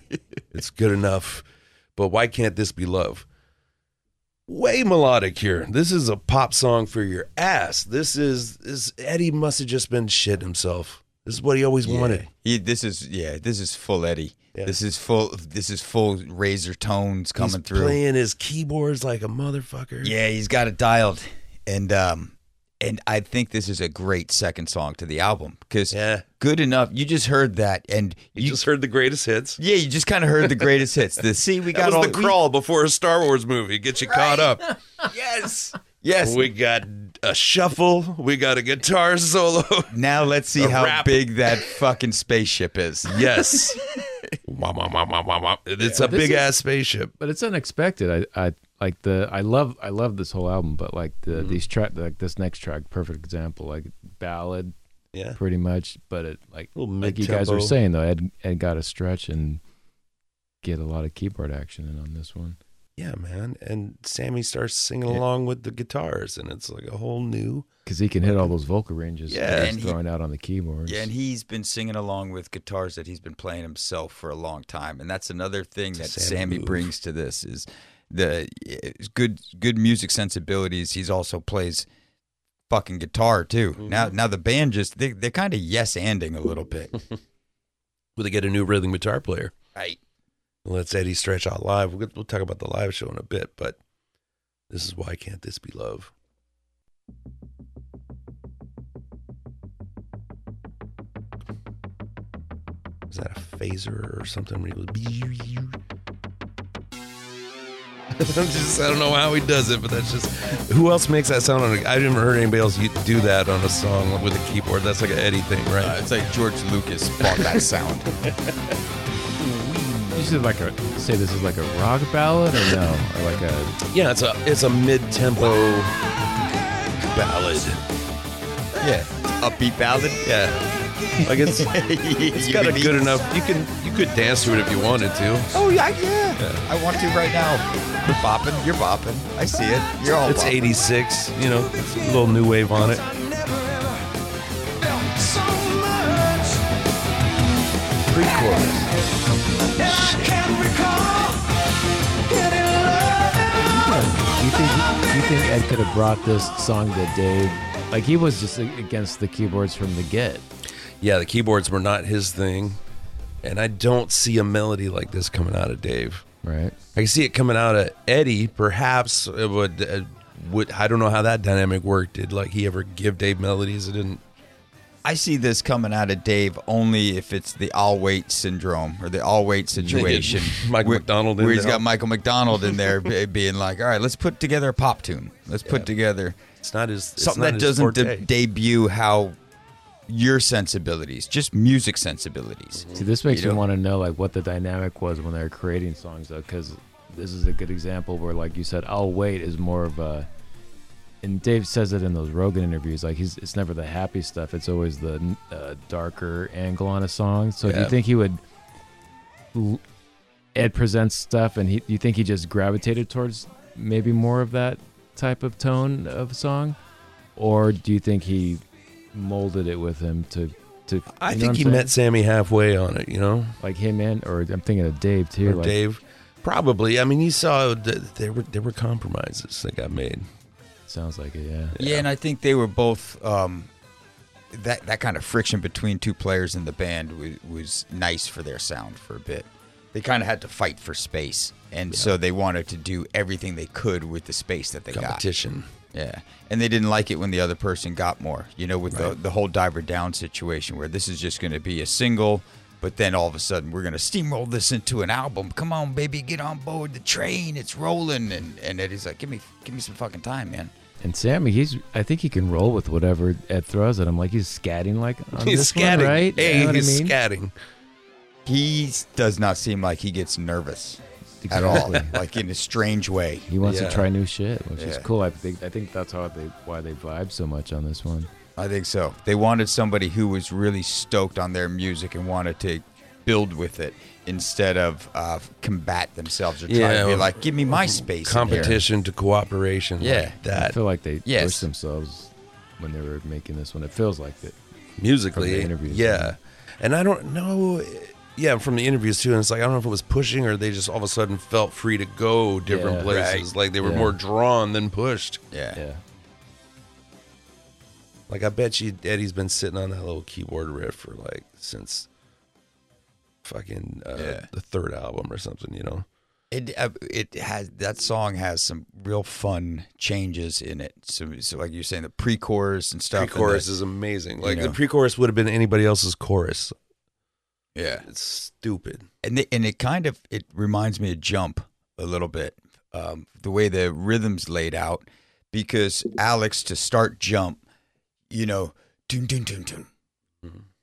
it's good enough, but why can't this be love? way melodic here. This is a pop song for your ass. This is this Eddie must have just been shit himself. This is what he always Yeah. wanted. He, this is yeah, this is full Eddie. Yeah. This is full. This is full razor tones coming He's through. playing his keyboards like a motherfucker. Yeah, he's got it dialed, and um, and I think this is a great second song to the album because Yeah. good enough. You just heard that, and You, you just heard the greatest hits. yeah, you just kind of heard the greatest hits. The see, we That got was all the crawl before a Star Wars movie. Get you caught up. Yes, yes. We got a shuffle. We got a guitar solo. now let's see A how rap. big that fucking spaceship is. yes. Wah, wah, wah, wah, wah, wah. It's a big is- ass spaceship. but it's unexpected. I, I like the I love I love this whole album, but like the Mm-hmm. these track like this next track, perfect example, like ballad, Yeah. pretty much. But it like like you guys were saying though, Ed Ed got to stretch and get a lot of keyboard action in on this one. Yeah, man. And Sammy starts singing Yeah. along with the guitars, and it's like a whole new. Because he can hit all those vocal ranges Yeah, he's he- throwing out on the keyboards. Yeah, and he's been singing along with guitars that he's been playing himself for a long time, and that's another thing It's that Sammy Sammy brings to this is the good good music sensibilities. He's also plays fucking guitar too. Mm-hmm. Now now the band just they they're kind of yes anding a little bit. Will they get a new rhythm guitar player? right. Let's Eddie stretch out live. We'll, we'll talk about the live show in a bit, but this is why can't this be love? Is that a phaser or something? just, I don't know how he does it, but that's just. Who else makes that sound on a? I've never heard anybody else do that on a song with a keyboard. That's like an Eddie thing, right? Uh, it's like George Lucas bought that sound. You should like a say this is like a rock ballad or no, or like a Yeah, it's a it's a mid tempo ballad. yeah, upbeat ballad. Yeah, like it's it's got a good enough. You can you could dance to it if you wanted to. Oh yeah, yeah. I want to right now. You're bopping. You're bopping. I see it. You're all. It's bopping. '86. You know, a little new wave on it. pre-chorus. You think you think Ed could have brought this song to Dave? Like he was just against the keyboards from the get. Yeah, the keyboards were not his thing, and I don't see a melody like this coming out of Dave. Right. I can see it coming out of Eddie. Perhaps it would. Uh, would I don't know how that dynamic worked. Did like he ever give Dave melodies? It didn't. I see this coming out of Dave only if it's the all wait syndrome or the all wait situation. Michael where, McDonald in where he's there. got Michael McDonald in there being like, all right, let's put together a pop tune. Let's put together It's not his. It's something not that his doesn't de- debut how your sensibilities, just music sensibilities. See, this makes You me know? want to know like what the dynamic was when they were creating songs, though, because this is a good example where, like you said, "I'll wait" is more of a. And Dave says it in those Rogan interviews. Like he's, it's never the happy stuff. It's always the uh, darker angle on a song. So do you think he would? Ed presents stuff, and he. Do you think he just gravitated towards maybe more of that type of tone of song, or do you think he molded it with him to? To I think he I'm met Sammy halfway on it. You know, like him and or I'm thinking of Dave too. or like, Dave. Probably. I mean, you saw that there were there were compromises that got made. Sounds like it, yeah. Yeah, and I think they were both um, that that kind of friction between two players in the band was, was nice for their sound for a bit. They kind of had to fight for space, and so they wanted to do everything they could with the space that they got. Competition. Yeah, and they didn't like it when the other person got more. You know, with the Right. the whole diver down situation, where this is just going to be a single, but then all of a sudden we're going to steamroll this into an album. Come on, baby, get on board the train. It's rolling, and and Eddie's like, give me give me some fucking time, man. And Sammy, he's I think he can roll with whatever Ed throws at him. Like he's scatting like on He's this one, scatting. right? Hey, You know what I he's mean? scatting. He does not seem like he gets nervous at all, Exactly. like in a strange way. He wants Yeah. to try new shit, which is cool. I think I think that's how they why they vibe so much on this one. I think so. They wanted somebody who was really stoked on their music and wanted to build with it instead of uh, combat themselves or try Yeah, to be like, give me my space. in here." Competition to cooperation. Yeah. like I feel like they Yes. pushed themselves when they were making this one. It feels like it. musically. From the interviews, yeah. yeah. And I don't know. Yeah, from the interviews too. And it's like I don't know if it was pushing or they just all of a sudden felt free to go different Yeah. places. Right. Like they were Yeah. more drawn than pushed. Yeah. Yeah. Like I bet you Eddie's been sitting on that little keyboard riff for like since fucking uh, Yeah. the third album or something. You know. It uh, it has that song has some real fun changes in it. So, so like you're saying, the pre-chorus and stuff. and Pre-chorus the- is amazing. you Like the pre-chorus would have been anybody else's chorus. Yeah. It's stupid. and it, and it kind of it reminds me of Jump a little bit, um, the way the rhythms laid out, because Alex to start Jump, you know, dun dun dun dun,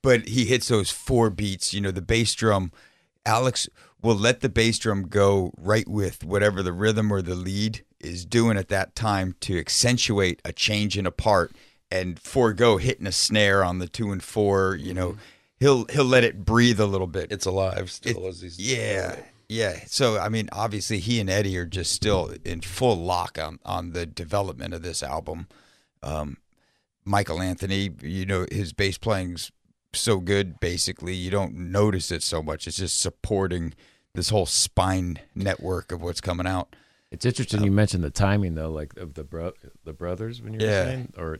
but he hits those four beats. You know, the bass drum. Alex will let the bass drum go right with whatever the rhythm or the lead is doing at that time to accentuate a change in a part, and forego hitting a snare on the two and four. You know, he'll he'll let it breathe a little bit. It's alive still It- as he's yeah, yeah. So I mean, obviously, he and Eddie are just still in full lock on on the development of this album. Um, Michael Anthony, you know, his bass playing's so good. Basically, you don't notice it so much. It's just supporting this whole spine network of what's coming out. It's interesting you mentioned the timing though, like of the bro- the brothers when you were Yeah. saying, or I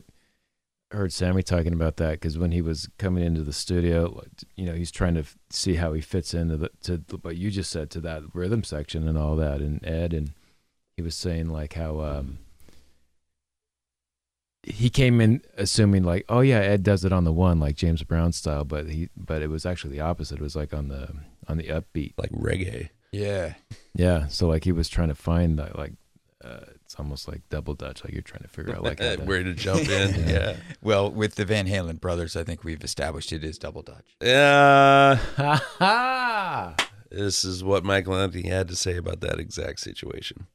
heard Sammy talking about that because when he was coming into the studio, you know, he's trying to f- see how he fits into the to what you just said to that rhythm section and all that, and Ed and he was saying like how um he came in assuming like, oh yeah, Ed does it on the one like James Brown style, but he but it was actually the opposite. It was like on the on the upbeat. like reggae. Yeah, Yeah, so like he was trying to find that like uh, it's almost like double dutch, like you're trying to figure out like how to- Ready to jump in. yeah. Well, with the Van Halen brothers, I think we've established it is double dutch. Yeah. Ha ha! This is what Michael Anthony had to say about that exact situation.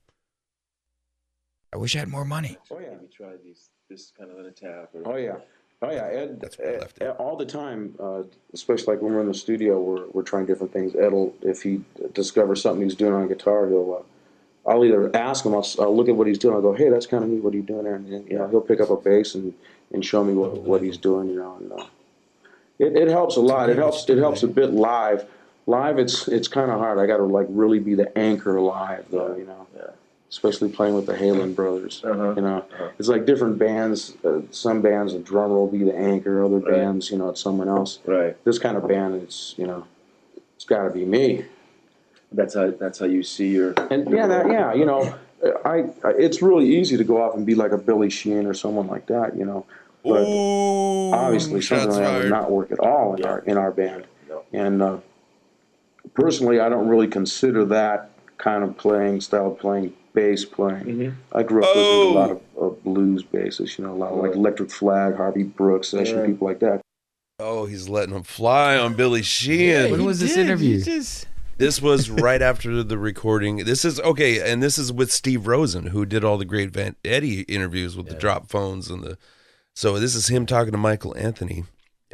I wish I had more money. Oh yeah. Maybe try these this kind of an attack or Oh yeah. Oh yeah. Ed, That's where Ed- left it. all the time, uh, especially like when we're in the studio, we're we're trying different things. Ed'll if he discovers something he's doing on guitar, he'll. Uh, I'll either ask him, I'll, I'll look at what he's doing. I'll go, hey, that's kind of neat. What are you doing there? And then, you know, he'll pick up a bass and, and show me what, what he's doing. You know, and uh, it, it helps a lot. It helps. It helps a bit live. Live, it's it's kind of hard. I got to like really be the anchor live, though. You know, Yeah. especially playing with the Halen brothers. Uh-huh. You know, it's like different bands. Uh, some bands, the drummer will be the anchor. Other Right. bands, you know, it's someone else. Right. This kind of band, it's you know, it's got to be me. That's how that's how you see your And yeah, that, yeah, you know, I, I it's really easy to go off and be like a Billy Sheehan or someone like that, you know. But obviously, something like that would not work at all in our in our band. No. And uh, personally, I don't really consider that kind of playing style of playing bass playing. Mm-hmm. I grew up listening to a lot Oh. of, of blues basses, you know, a lot of like Electric Flag, Harvey Brooks, session Right. people like that. Oh, he's letting him fly on Billy Sheehan. When was this interview? This was right after the recording. This is okay, and this is with Steve Rosen, who did all the great Van Eddie interviews with the drop phones and the. So this is him talking to Michael Anthony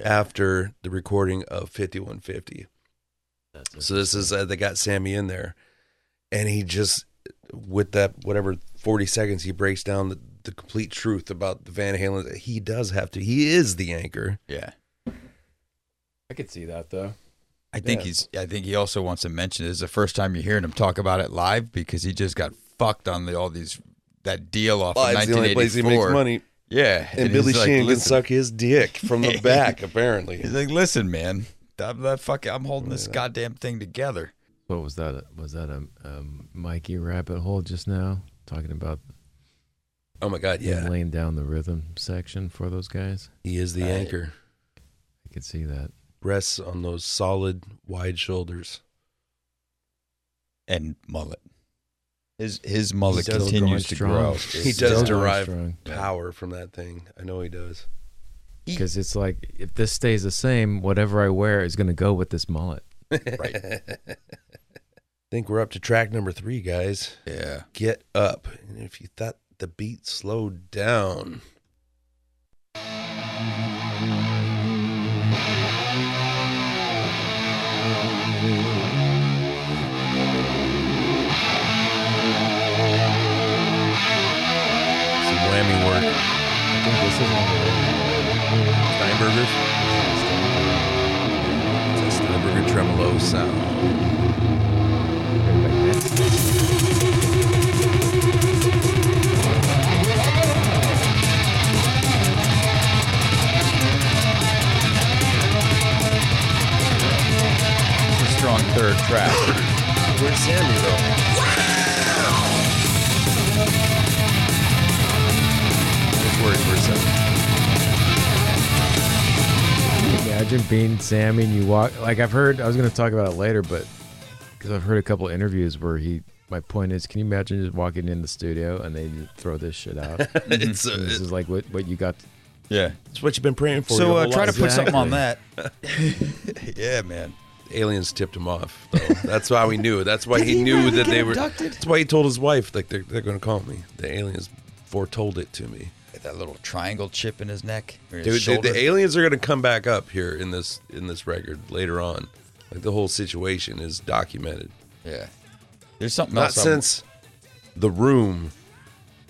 after the recording of 5150. So this is uh, they got Sammy in there, and he just with that whatever 40 seconds he breaks down the, the complete truth about the Van Halen. He does have to. He is the anchor. Yeah. I could see that though. I think Yeah. he's. I think he also wants to mention this is the first time you're hearing him talk about it live because he just got fucked on the all these that deal off Well, of it's the only place he makes money. Yeah, And, Billy he's like, can suck his dick from the back, apparently. He's like, "Listen, man, I'm that fuck. I'm holding this goddamn thing together." What was that? Was that a, a Mikey rabbit hole just now? Talking about Oh my God, yeah. laying down the rhythm section for those guys. He is the Right. anchor. I could see that. Rests on those solid, wide shoulders. And mullet. His his mullet Still continues to strong. grow. He Still does going derive strong. power from that thing. I know he does. Because it's like if this stays the same, whatever I wear is going to go with this mullet. Right. think we're up to track number three, guys. Yeah. Get up. And if you thought the beat slowed down, some work. I think this is Steinberger's. It's a Steinberger tremolo sound. Strong third track. Where's Sammy though? Worried for a second. Imagine being Sammy and you walk. Like I've heard, I was going to talk about it later, but because I've heard a couple interviews where he. My point is, can you imagine just walking in the studio and they just throw this shit out? it's, And this uh, is like what what you got. Yeah. it's what you've been praying for. So your uh, whole try to life. put something on that. yeah, man. aliens tipped him off. Though. That's why we knew. That's why he knew that they were. That's why he told his wife like they're they're going to call me. The aliens foretold it to me. That little triangle chip in his neck. or his Dude, the, the aliens are going to come back up here in this in this record later on. Like the whole situation is documented. yeah. There's something Not else. I'm- since the room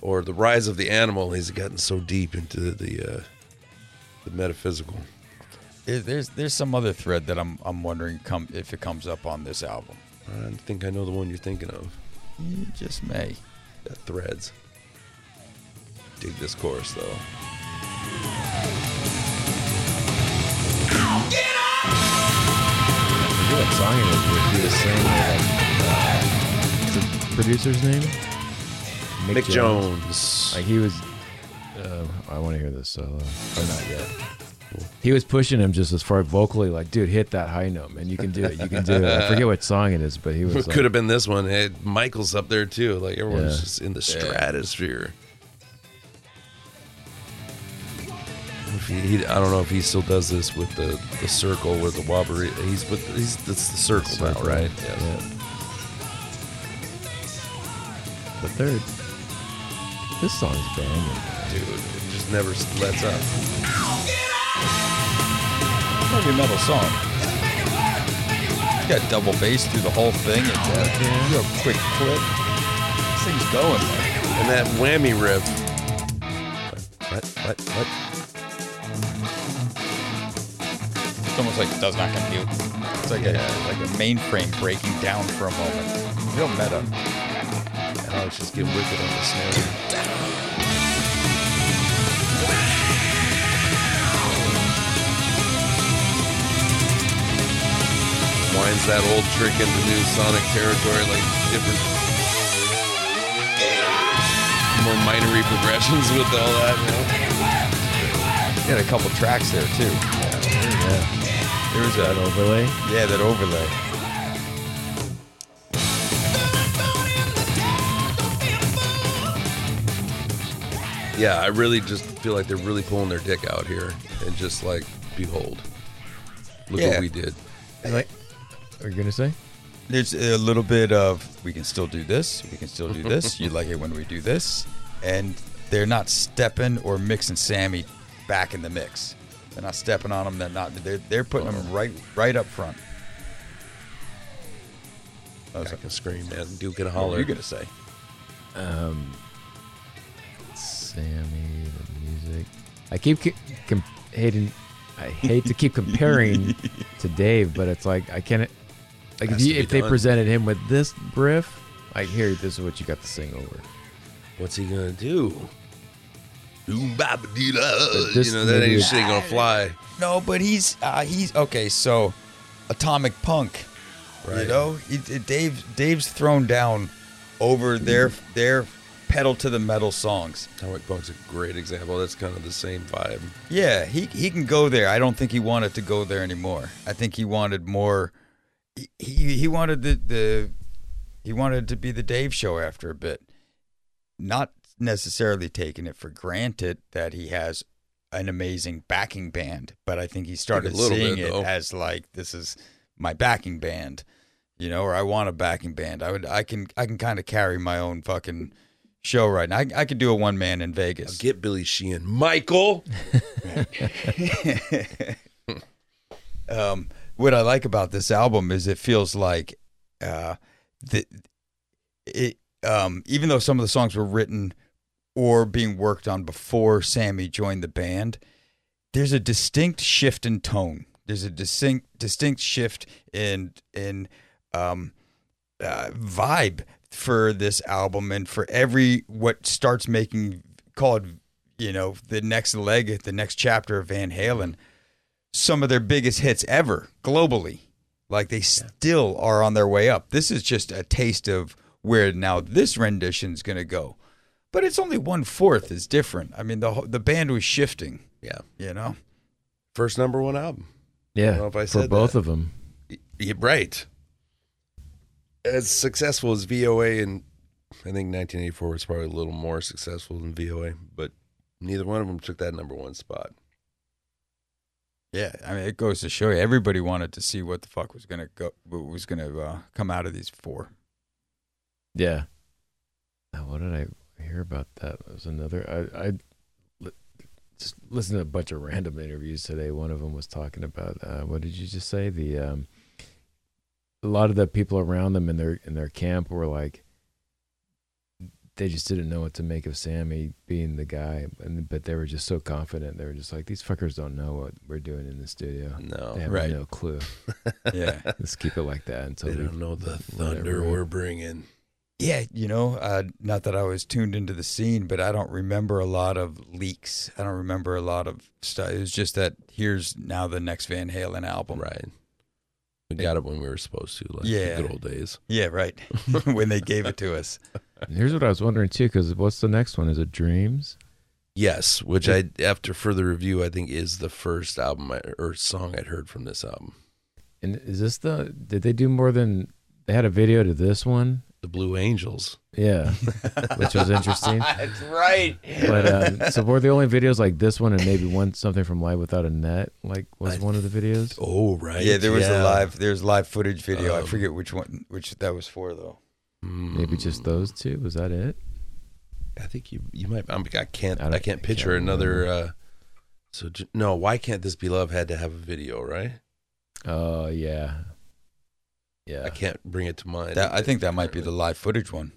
or the rise of the animal, he's gotten so deep into the uh, the metaphysical. there- there's there's some other thread that I'm I'm wondering come if it comes up on this album. I think I know the one you're thinking of. You just may. That threads. Dig this chorus though. What song it is, but he was saying that, like, uh, the producer's name? Mick Jones. Like he was. Uh, I want to hear this solo. Or not yet. He was pushing him just as far vocally, like, dude, hit that high note, man. You can do it. You can do it. I forget what song it is, but he was. It Like, could have been this one. Hey, Michael's up there too. Like everyone's Yeah. just in the Yeah. If he, he- I don't know if he still does this with the, the circle with the wobbly. He's with he's that's the circle, now, Circle, right? yeah. The third. This song's banging. dude. It just never lets up. Heavy metal song. It's got double bass through the whole thing. It's a real quick clip. This thing's going there. And that whammy riff. What? What? What? It's almost like it does not compute. It's like a like a mainframe breaking down for a moment. Real meta. And I was just getting wicked on the snare. Winds that old trick into new sonic territory, like different, more minory progressions with all that. You know? He had a couple tracks there too. Yeah. There was That overlay. yeah that overlay. Yeah, I really just feel like they're really pulling their dick out here and just like, behold, look Yeah. what we did. Like, are you gonna say? There's a little bit of we can still do this. We can still do this. You like it when we do this, and they're not stepping or mixing Sammy back in the mix. They're not stepping on them. They're not. They're they're putting them right right up front. I was like, can scream, man. Duke and what holler. were you gonna say? Um, Sammy, the music. I keep c- com- hating. I hate to keep comparing to Dave, but it's like I can't. Like if you if they presented him with this riff, like here, this is what you got to sing over. What's he gonna do? You know that ain't shit gonna fly. No, but he's uh, he's okay. So, Atomic Punk, you Right. know, he, Dave Dave's thrown down over their their pedal to the metal songs. Atomic Punk's a great example. That's kind of the same vibe. Yeah, he he can go there. I don't think he wanted to go there anymore. I think he wanted more. He he, he wanted the the he wanted to be the Dave show after a bit, not necessarily taking it for granted that he has an amazing backing band, but I think he started little seeing bit, it though. as like this is my backing band, you know, or I want a backing band. I would I can I can kind of carry my own fucking show right now. I, I could do a one man in Vegas. Get Billy Sheehan, Michael. um, what I like about this album is it feels like uh, the it um, even though some of the songs were written or being worked on before Sammy joined the band, there's a distinct shift in tone. There's a distinct distinct shift in in um, uh, vibe for this album and for every what starts making called you know the next leg the next chapter of Van Halen some of their biggest hits ever globally. Like they still are on their way up. This is just a taste of where now this rendition is going to go. But it's only one fourth is different. I mean, the the band was shifting. Yeah. You know, First number one album. Yeah, know if I for both that. of them. Yeah, right. As successful as VOA, and I think 1984 was probably a little more successful than VOA, but neither one of them took that number one spot. yeah. I mean, it goes to show you everybody wanted to see what the fuck was going to go, what was going to uh, come out of these four. Yeah. Now, what did I hear about that? Was another. I, I just listened to a bunch of random interviews today. One of them was talking about uh, what did you just say? The um, a lot of the people around them in their in their camp were like, they just didn't know what to make of Sammy being the guy, and but they were just so confident. They were just like, these fuckers don't know what we're doing in the studio. No, they have right. no clue. Yeah. Let's keep it like that until They we don't know the whatever. thunder we're bringing. Yeah, you know, uh, not that I was tuned into the scene, but I don't remember a lot of leaks. I don't remember a lot of stuff. It was just that here's now the next Van Halen album. Right. We got it when we were supposed to, like Yeah. the good old days. Yeah, right. when they gave it to us. Here's what I was wondering too, because what's the next one? Is it Dreams? Yes, which I, after further review, I think is the first album I, or song I'd heard from this album. And is this the? Did they do more than? They had a video to this one. The Blue Angels. Yeah, which was interesting. That's right. But um, so were the only videos like this one and maybe one something from Live Without a Net like was one of the videos? Oh, right. Yeah, there was yeah. a live. There's live footage video. I Um, forget which one, which that was for though. Maybe just those two. Was that it? I think you you might. I'm, I can't. I I, don't- can't I picture can't another. Uh, so no, why can't this be love? Had to have a video, right? Oh yeah, yeah. I can't bring it to mind. That I think that might be the live footage one.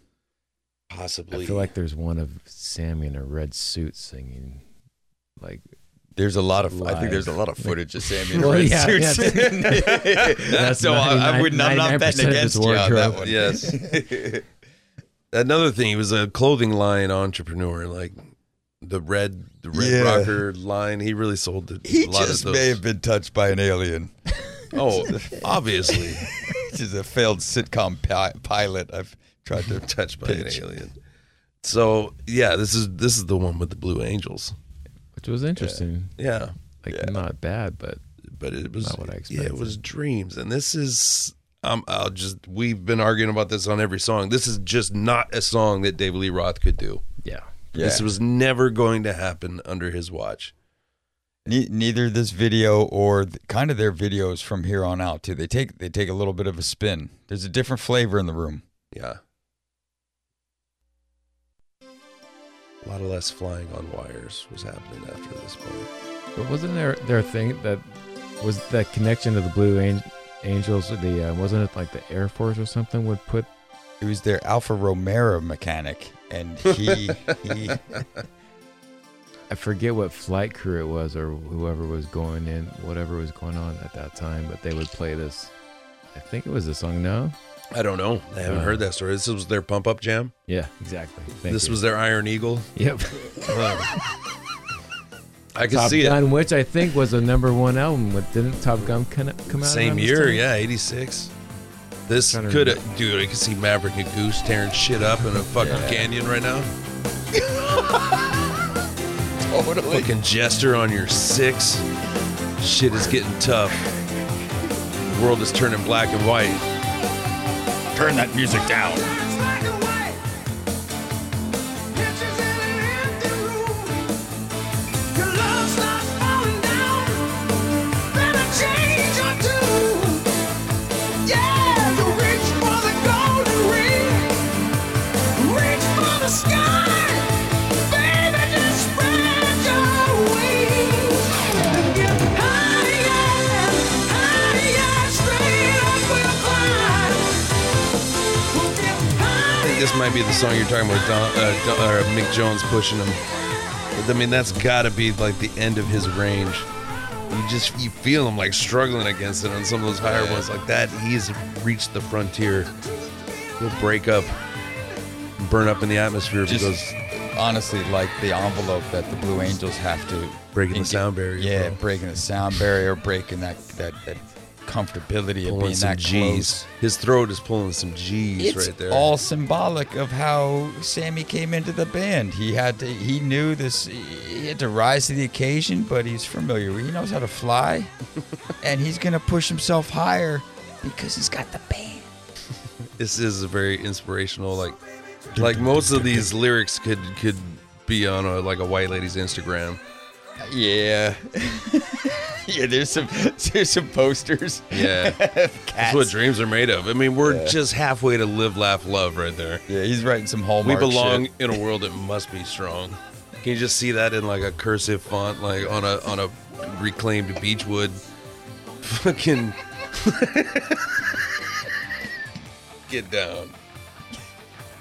possibly. I feel like there's one of Sammy in a red suit singing, like There's a lot of. I think there's a lot of footage of Sammy in Well, red yeah, suits. That's so I, I would. I'm not betting against you on that one. Yes. Another thing, he was a clothing line entrepreneur, like the red the red Yeah. rocker line. He really sold the, he a lot just of those. may have been touched by an alien. Oh, obviously Which is a failed sitcom pi- pilot. I've tried to touch by pitch. an alien. So yeah, this is this is the one with the Blue Angels. which was interesting. Yeah, Like Yeah. not bad, but but it was Not what I Yeah, expected. it was dreams, and this is. Um, I'll just. We've been arguing about this on every song. This is just not a song that David Lee Roth could do. yeah. Yeah. This was never going to happen under his watch. Ne- neither this video or th- kind of their videos from here on out too. They take they take a little bit of a spin. There's a different flavor in the room. Yeah. A lot of less flying on wires was happening after this point. But wasn't there their thing that was that connection to the Blue An- Angels? The uh, wasn't it like the Air Force or something would put It was their Alfa Romero mechanic, and he he I forget what flight crew it was or whoever was going in, whatever was going on at that time, but they would play this. I think it was the song. No, I don't know. I haven't Uh, heard that story. This was their pump up jam. yeah, exactly. Thank this you. was their Iron Eagle. yep. I can Top see Gun, which I think was a number one album. With didn't Top Gun come come out Same year, time? yeah, eighty six. This could dude. I can see Maverick and Goose tearing shit up in a fucking Yeah. canyon right now. totally Fucking jester on your six. Shit is getting tough. The world is turning black and white. turn that music down. Might be the song you're talking about, Don, uh, Don, or Mick Jones pushing him. But, I mean, that's got to be like the end of his range. You just you feel him like struggling against it on some of those higher ones like that. He's reached the frontier. He'll break up, burn up in the atmosphere Just because honestly, like the envelope that the Blue Angels have to breaking the sound barrier. Yeah, bro. breaking the sound barrier, breaking that that, that comfortability of pulling being some that G's. close. His throat is pulling some G's It's right there. all symbolic of how Sammy came into the band. He had to. He knew this. He had to rise to the occasion, but he's familiar. He knows how to fly, and he's gonna push himself higher because he's got the band. this is a very inspirational like like most of these lyrics could could be on a like a white lady's Instagram. Yeah, yeah. There's some there's some posters. Yeah. That's what dreams are made of. I mean, we're Yeah. just halfway to live, laugh, love right there. Yeah, he's writing some hallmarks. We belong shit. in a world that must be strong. Can you just see that in like a cursive font, like on a on a reclaimed beechwood? Fucking get down.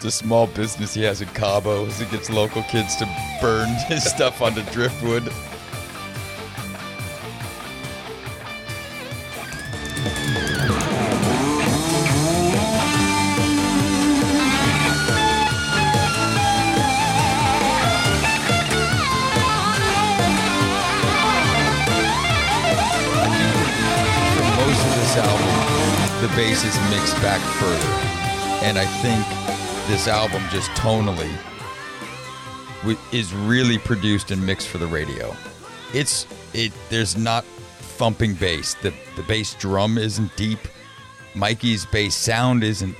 A small business he has in Cabo as he gets local kids to burn his stuff onto driftwood. Album, the bass is mixed back further. And I think this album just tonally is really produced and mixed for the radio. It's it there's not thumping bass. The the bass drum isn't deep. Mikey's bass sound isn't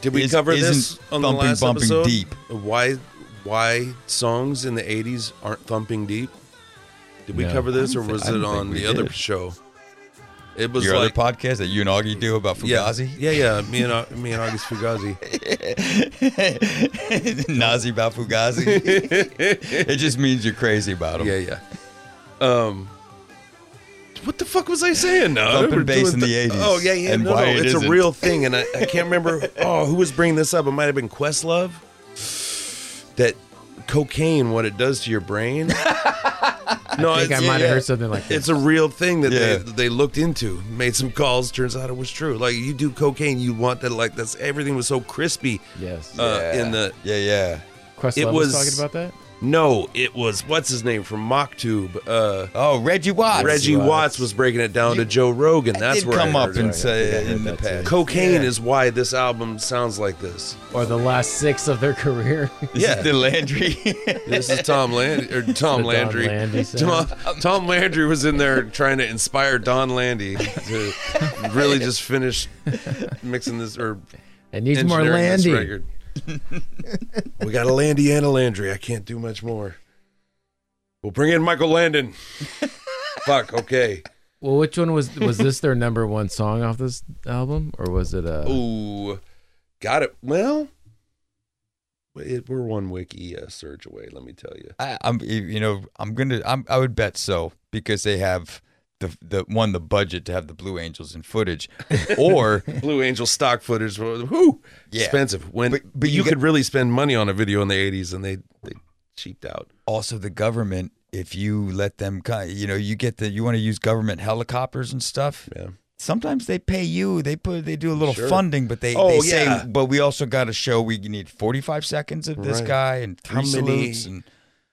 Did we is- cover this on the thumping last bumping episode? deep. Why why songs in the '80s aren't thumping deep? Did we No. cover this, or was it on the we other show? It was Your like other podcast that you and Augie do about Fugazi? Yeah, yeah, yeah. Me and me and August Fugazi. Nazi about Fugazi. it just means you're crazy about him. Yeah, yeah. Um, what the fuck was I saying? No, bass in the 80s, Oh yeah, yeah. and no, no, it it's isn't. a real thing, and I, I can't remember. Oh, who was bringing this up? It might have been Questlove. That cocaine, what it does to your brain. No, I think I might have yeah. heard something like that. It's a real thing that Yeah. they they looked into, made some calls. Turns out it was true. Like you do cocaine, you want that. Like that's everything was so crispy. Yes. Uh, Yeah. In the Yeah, yeah. Questlove it was, was- talking about that. No, it was what's his name from Mocktube. Uh, Oh, Reggie Watts. Reggie Watts. Watts was breaking it down to Joe Rogan. That's did where come I up heard and say I in the past. Cocaine Yeah. is why this album sounds like this. Or the last six of their career. This Yeah. is the Landry. This is Tom Landry or Tom The Don Landry. Landee Tom. Tom Landry was in there trying to inspire Donn Landee to really just finish mixing this or It needs more engineering this Landee. Record. we got a Landee and a Landry. I can't do much more. We'll bring in Michael Landon. Fuck. Okay. Well, which one was was this their number one song off this album, or was it a? Ooh, got it. Well, it, we're one wiki uh, search away. Let me tell you. I, I'm, you know, I'm gonna, I'm, I would bet so because they have the, the one, the budget to have the Blue Angels in footage, or Blue Angel stock footage. Whoo, Yeah. expensive. When But- but you, you could really spend money on a video in the '80s, and they they cheaped out. also the government. If you let them, you know, you get the, you want to use government helicopters and stuff. Yeah. Sometimes they pay you. They put, they do a little Sure. funding, but they, Oh, they say, yeah. but we also got to show we need 45 seconds of this Right. guy and three How many- salutes and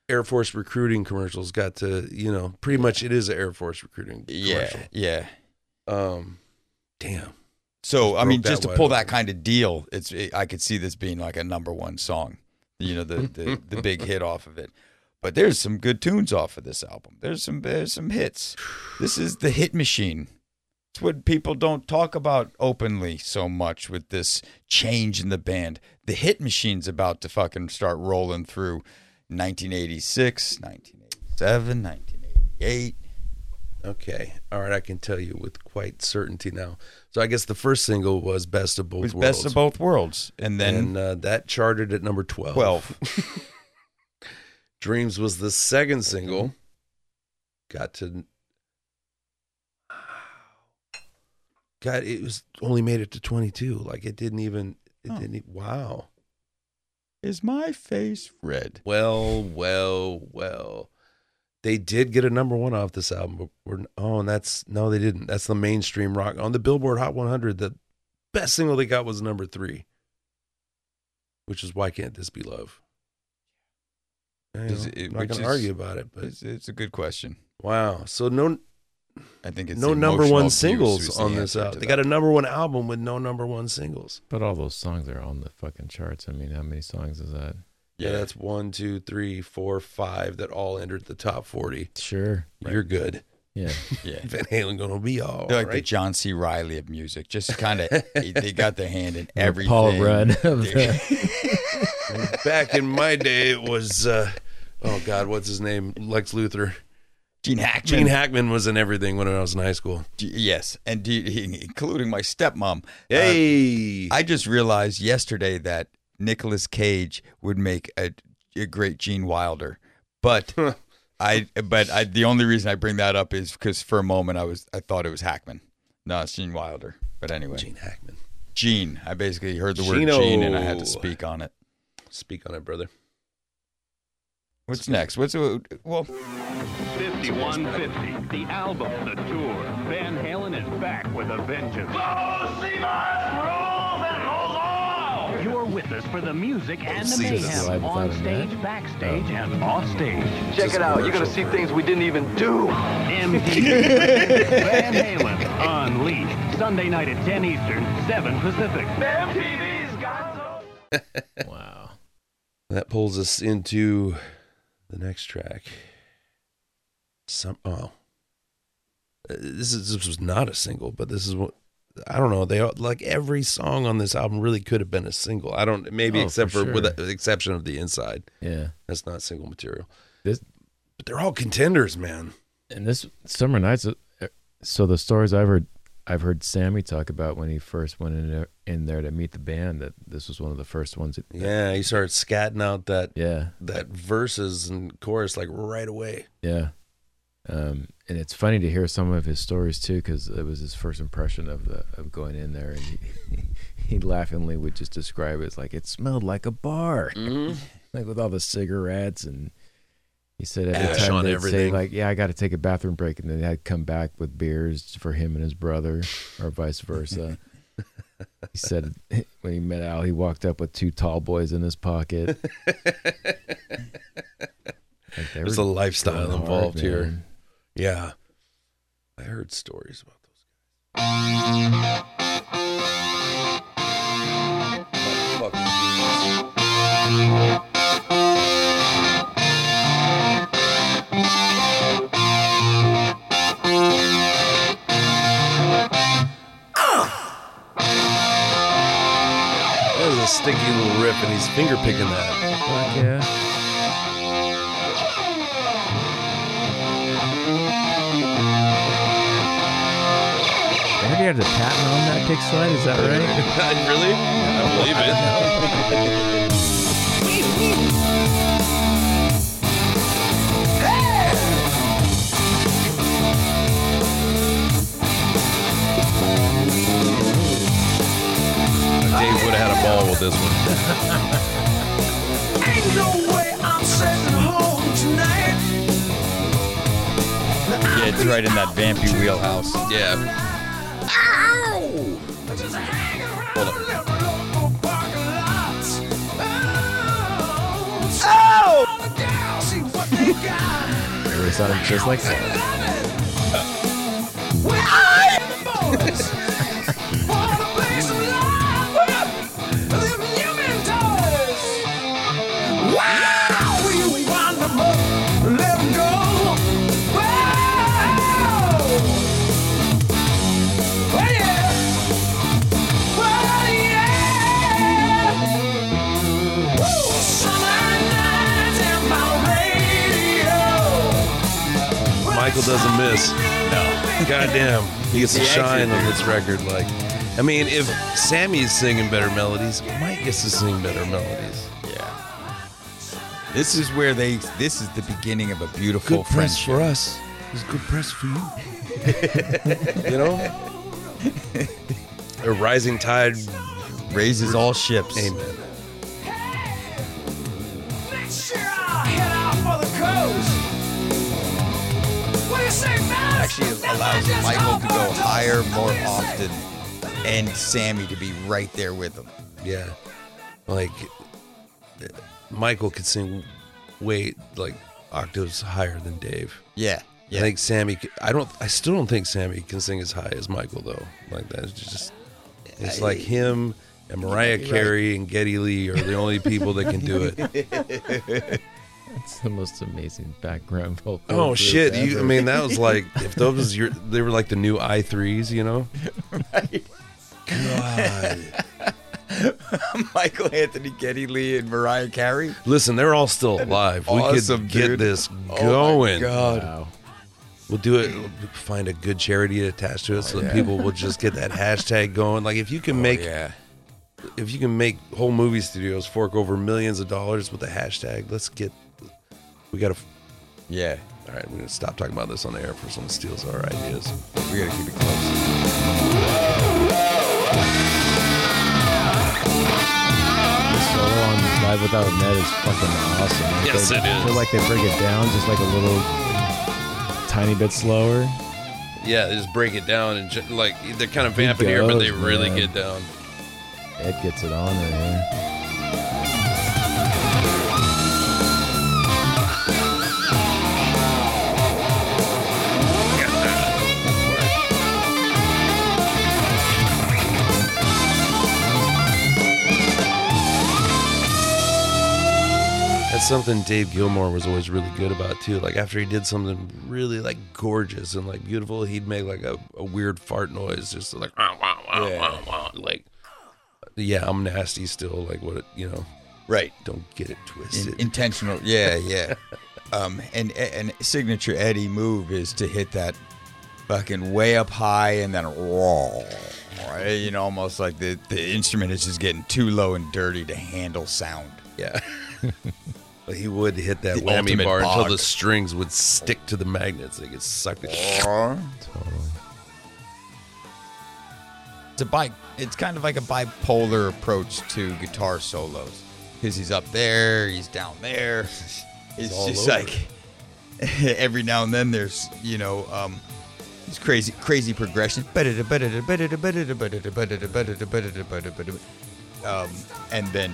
Air Force recruiting commercials got to you know pretty much it is an Air Force recruiting yeah, commercial. yeah. Um, damn. So I broke mean, that just to pull that kind of deal, it's it, I could see this being like a number one song, you know, the the, the big hit off of it. But there's some good tunes off of this album. There's some there's some hits. This is the hit machine. It's what people don't talk about openly so much with this change in the band. The hit machine's about to fucking start rolling through 1986, 1987, 1988. Okay. All right. I can tell you with quite certainty now. So I guess the first single was "Best of Both It was Worlds." best of both worlds. And then and uh, that charted at number 12. 12. Dreams was the second single. Got to. God, it was only made it to 22. Like it didn't even. It Oh. didn't. Wow. Is my face red? Well, well, well. They did get a number one off this album, but we're oh, and that's no, they didn't. That's the mainstream rock on the Billboard Hot 100. The best single they got was number three, which is why can't this be love? I Is know, it- I'm not which going is- to argue about it, but It's, it's a good question. wow. So no, I think it's no number one singles on this album. They got a number one album with no number one singles. But all those songs are on the fucking charts. I mean, how many songs is that? Yeah, that's one, two, three, four, five that all entered the top 40. Sure. You're good. Yeah. yeah. Van Halen gonna be all They're like the. John C. Reilly of music. Just kind of, they got their hand in The everything. Paul Rudd of the- Back in my day, it was uh, oh god, what's his name? Lex Luthor. Gene Hackman. Gene Hackman was in everything when I was in high school. D- Yes, and d- including my stepmom. Uh, Hey, I just realized yesterday that Nicolas Cage would make a, a great Gene Wilder, But I but I the only reason I bring that up is because for a moment I was I thought it was Hackman. No, it's Gene Wilder. But anyway, Gene Hackman. Gene. I basically heard the word Gene and I had to speak on it. Speak on it, brother. What's next? What's uh, well? 5150, the album, the tour. Van Halen is back with a vengeance. Go see my rolls and rolls on. You're with us for the music and the Live mayhem on stage, backstage, and off stage. Check it out. You're gonna see things we didn't even do. MTV Van Halen Unleashed. Sunday night at 10 Eastern, 7 Pacific. MTV's got some. Wow. That pulls us into the next track. Some oh, Uh, this is this was not a single, but this is what I don't know. They all- like every song on this album really could have been a single. I don't maybe Oh, except for for, with the exception of the inside. Yeah. That's not single material. This But they're all contenders, man. and this summer nights. uh, So the stories I've heard, I've heard Sammy talk about when he first went in there, in there to meet the band. That this was one of the first ones. That, Yeah, he started scatting out that yeah, that verses and chorus like right away. yeah. Um, and it's funny to hear some of his stories too, because it was his first impression of the of going in there, and he, he laughingly would just describe it as like it smelled like a bar, like with all the cigarettes and. He said every Ash time they'd say like, "Yeah, I got to take a bathroom break," and then they'd come back with beers for him and his brother, or vice versa. he said when he met Al, he walked up with two tall boys in his pocket. Like, There's a lifestyle hard, involved here. Yeah, I heard stories about those guys. Sticky little riff, and he's finger picking that. Fuck yeah. I heard he had a patent on that kick slide. Is that right? really? I believe it. Dave would have had a ball with this one. Ain't no way I'm sitting home tonight. Yeah, it's right in that vampy wheelhouse. Yeah. Hold on. It sounded just like that. Michael doesn't miss. No. Goddamn. He gets a shine on this record. Like, I mean, if Sammy's singing better melodies, Mike gets to sing better melodies. Yeah. This is where they. This is the beginning of a beautiful Good press friendship. for us. It's good press for you. you know? A rising tide Raises all ships. Amen. Actually, allows Michael to go higher more often, and Sammy to be right there with him. Yeah. Like, Michael could sing way, like, octaves higher than Dave. Yeah. I think Sammy. I don't. I still don't think Sammy can sing as high as Michael though. Like that. It's just. It's like him and Mariah Right. Carey and Geddy Lee are the only people that can do it. That's the most amazing background vocal. Oh group shit! You, I mean, that was like if those was your. They were like the new I-Threes, you know. Right. God. Michael Anthony, Geddy Lee, and Mariah Carey. Listen, they're all still alive. Awesome, we could get dude. this Oh my going. God. Wow. We'll do it. We'll find a good charity attached to it, so oh, that people will just get that hashtag going. Like if you can oh, make, Oh, yeah. if you can make whole movie studios fork over millions of dollars with a hashtag, let's get, We got to. Yeah. All right, we're gonna stop talking about this on the air for someone steals our ideas. We gotta keep it close. The solo on Live Without a Net is fucking awesome. Like, Yes, they, it I feel like they bring it down just like a little tiny bit slower. Yeah, they just break it down and ju- like they're kind of He vamping here, but they really man. get down. Ed gets it on right something Dave Gilmour was always really good about too. Like after he did something really like gorgeous and like beautiful, he'd make like a, a weird fart noise, just like wow, wow, wow, Yeah. wow, wow. like yeah, I'm nasty still. Like what it, you know, Right. don't get it In- twisted. intentional. Yeah, yeah. um, and and signature Eddie move is to hit that fucking way up high and then raw. Right? You know, almost like the the instrument is just getting too low and dirty to handle sound. yeah. But he would hit that The whammy ultimate bar until the strings would stick to the magnets. They get sucked. Totally. It's a bi- It's kind of like a bipolar approach to guitar solos because he's up there, he's down there. It's all just over. like every now and then there's you know um, these crazy crazy progression. Um, and then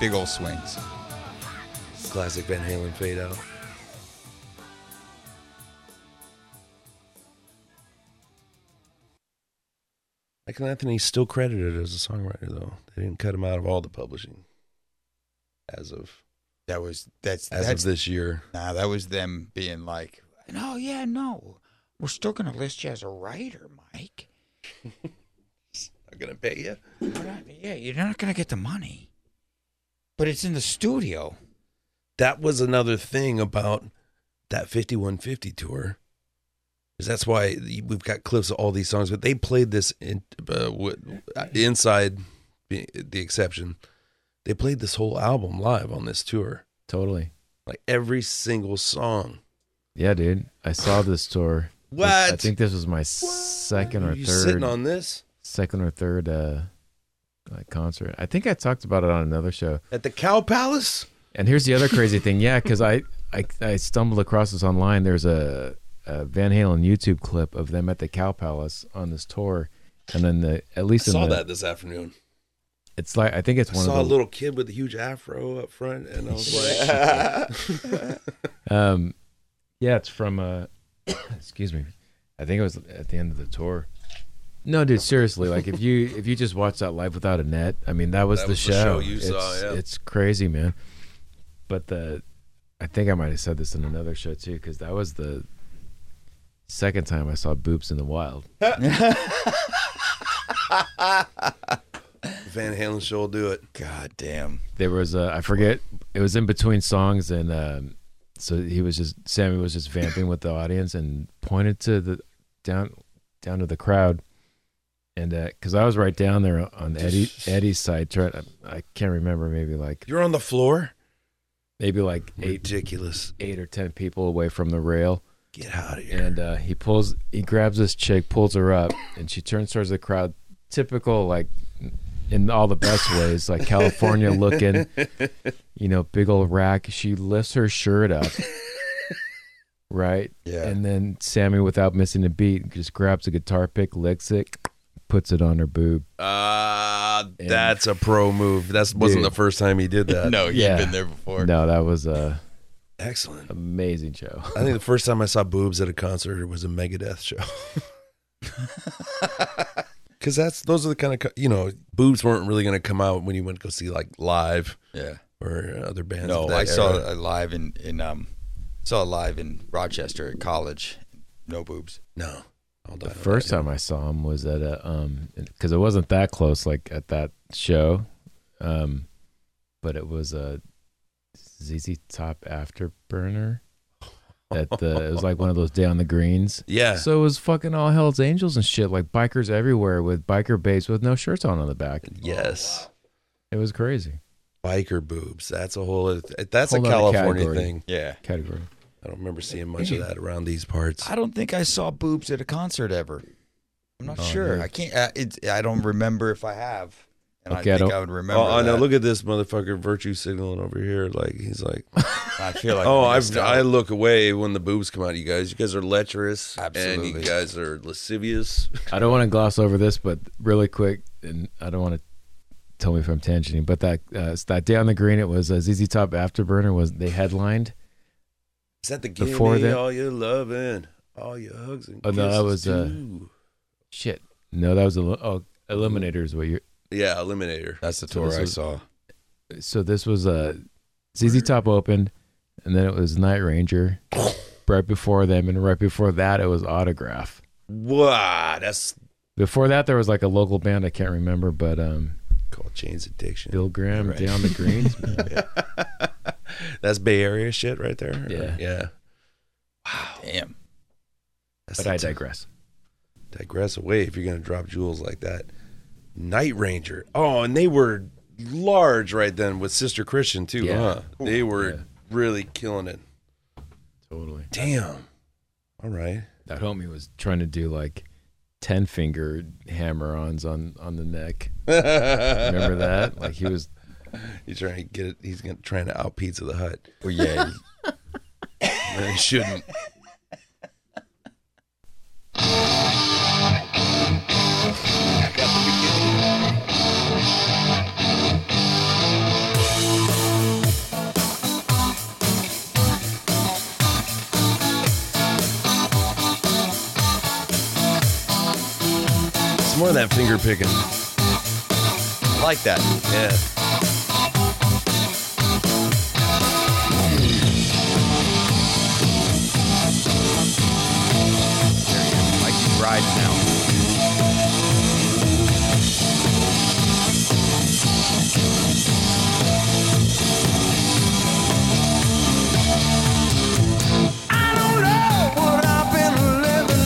big old swings. Classic Van Halen fade out. Michael Anthony's still credited as a songwriter, though. They didn't cut him out of all the publishing as of That was that's as that's of this year. Nah, that was them being like, no, yeah, no, we're still gonna list you as a writer, Mike. I'm gonna pay you. Not- yeah, you're not gonna get the money, but it's in the studio. That was another thing about that 5150 tour. Is that's why we've got clips of all these songs, but they played this in, uh, inside the exception. They played this whole album live on this tour, Totally. like every single song. Yeah, dude. I saw this tour. What? I think this was my second or third sitting on this second or third uh like concert. I think I talked about it on another show. at the Cow Palace? And here's the other crazy thing. Yeah, because I, I I stumbled across this online. There's a, a Van Halen YouTube clip of them at the Cow Palace on this tour, and then the at least in saw the, that this afternoon. It's like I think it's I one I saw of a little kid with a huge afro up front, and I was like, um, yeah, it's from uh, excuse me, I think it was at the end of the tour. No, dude, seriously, like if you if you just watch that live without a net, I mean that was That the was the show. show you it's, saw, yeah. it's crazy, man. But the, I think I might have said this in another show too, because that was the second time I saw boobs in the wild. Van Halen show will do it. God damn. there was a I forget it was in between songs and um, so he was just Sammy was just vamping with the audience and pointed to the down down to the crowd and because I was right down there on Eddie Eddie's side trying I can't remember maybe like You're on the floor. Maybe like eight Ridiculous. eight or ten people away from the rail Get out of here. and uh, he pulls he grabs this chick pulls her up and she turns towards the crowd typical like in all the best ways like california looking you know big old rack she lifts her shirt up right Yeah. and then sammy without missing a beat just grabs a guitar pick licks it puts it on her boob Ah, that's a pro move. That wasn't Dude. the first time he did that. no, you've yeah. been there before. no that was a Excellent. amazing show I think the first time I saw boobs at a concert was a Megadeth show. Because that's those are the kind of you know boobs weren't really going to come out when you went to go see like live Yeah. or other bands. No, of that I saw era. it live in in um saw it live in Rochester at college. No boobs. no. The first time I saw him was at a um because it wasn't that close like at that show, um, but it was a ZZ Top Afterburner. At the it was like one of those day on the greens. Yeah. So it was fucking all Hell's Angels and shit, like bikers everywhere with biker babes with no shirts on on the back. Yes. It was crazy. Biker boobs. That's a whole. That's a California category. thing. Yeah. Category. I don't remember seeing much of that around these parts. I don't think I saw boobs at a concert ever. I'm not Oh, sure. yeah. I can't. Uh, it's. I don't remember if I have. And Okay, I I think don't- I would remember. Oh, I know. that. Look at this motherfucker virtue signaling over here. Like he's like, I feel like. oh, I I missed I look away when the boobs come out. You guys, you guys are lecherous, Absolutely. and you guys are lascivious. I don't want to gloss over this, but really quick, and I don't want to tell me if I'm tangenting, but that uh, that day on the green, it was uh, ZZ Top Afterburner was they headlined. Is that the Before Before that- all your loving, all your hugs and Oh, no, that kisses was, uh, too. Shit, no, that was a oh, Eliminators. What you? yeah, Eliminator. That's the So tour this I was- saw. So this was uh, ZZ Top opened, and then it was Night Ranger. right before them, and right before that, it was Autograph. Wow, that's Before that, there was like a local band I can't remember, but um, called Chains Addiction. Bill Graham Right. down the greens. man. That's Bay Area shit right there. Yeah. yeah. Wow. Damn. That's but I I t- digress. digress away if you're gonna drop jewels like that. Night Ranger. Oh, and they were large right then with Sister Christian too, Yeah. huh? They were Yeah. really killing it. Totally. Damn. All right. That homie was trying to do like ten finger hammer-ons on on the neck. Remember that? Like he was. He's trying to get it. He's gonna, trying to out Pizza the Hut. Well, yeah. And he shouldn't. It's more of that finger picking. I like that. Yeah.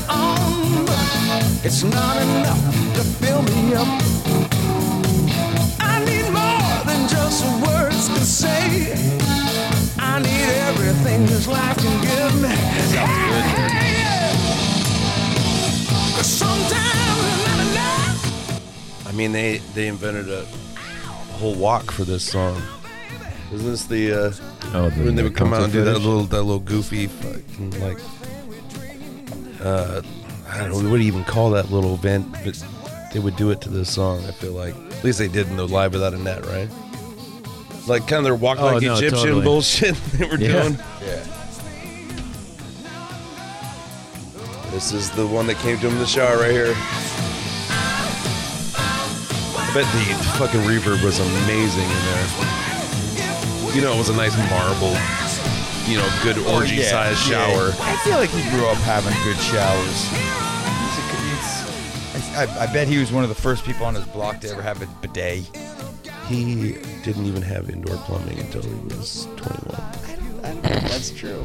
On, but it's not enough to fill me up. I need more than just words can say. I need everything this life mean, they they invented a whole walk for this song. Isn't this the uh, Oh, the, when they would come out and do that little that little goofy fucking like uh I don't know what do you even call that little event, but they would do it to this song. I feel like at least they did in the live without a net, right? Like kind of their walk Oh, like no, Egyptian totally. bullshit they were Yeah. doing. Yeah. This is the one that came to him in the shower right here. I bet the fucking reverb was amazing in there. You know, it was a nice marble, you know, good Oh, orgy yeah, sized yeah. shower. I feel like he grew up having good showers. He's a, he's, I, I bet he was one of the first people on his block to ever have a bidet. He didn't even have indoor plumbing until he was 21. That's true.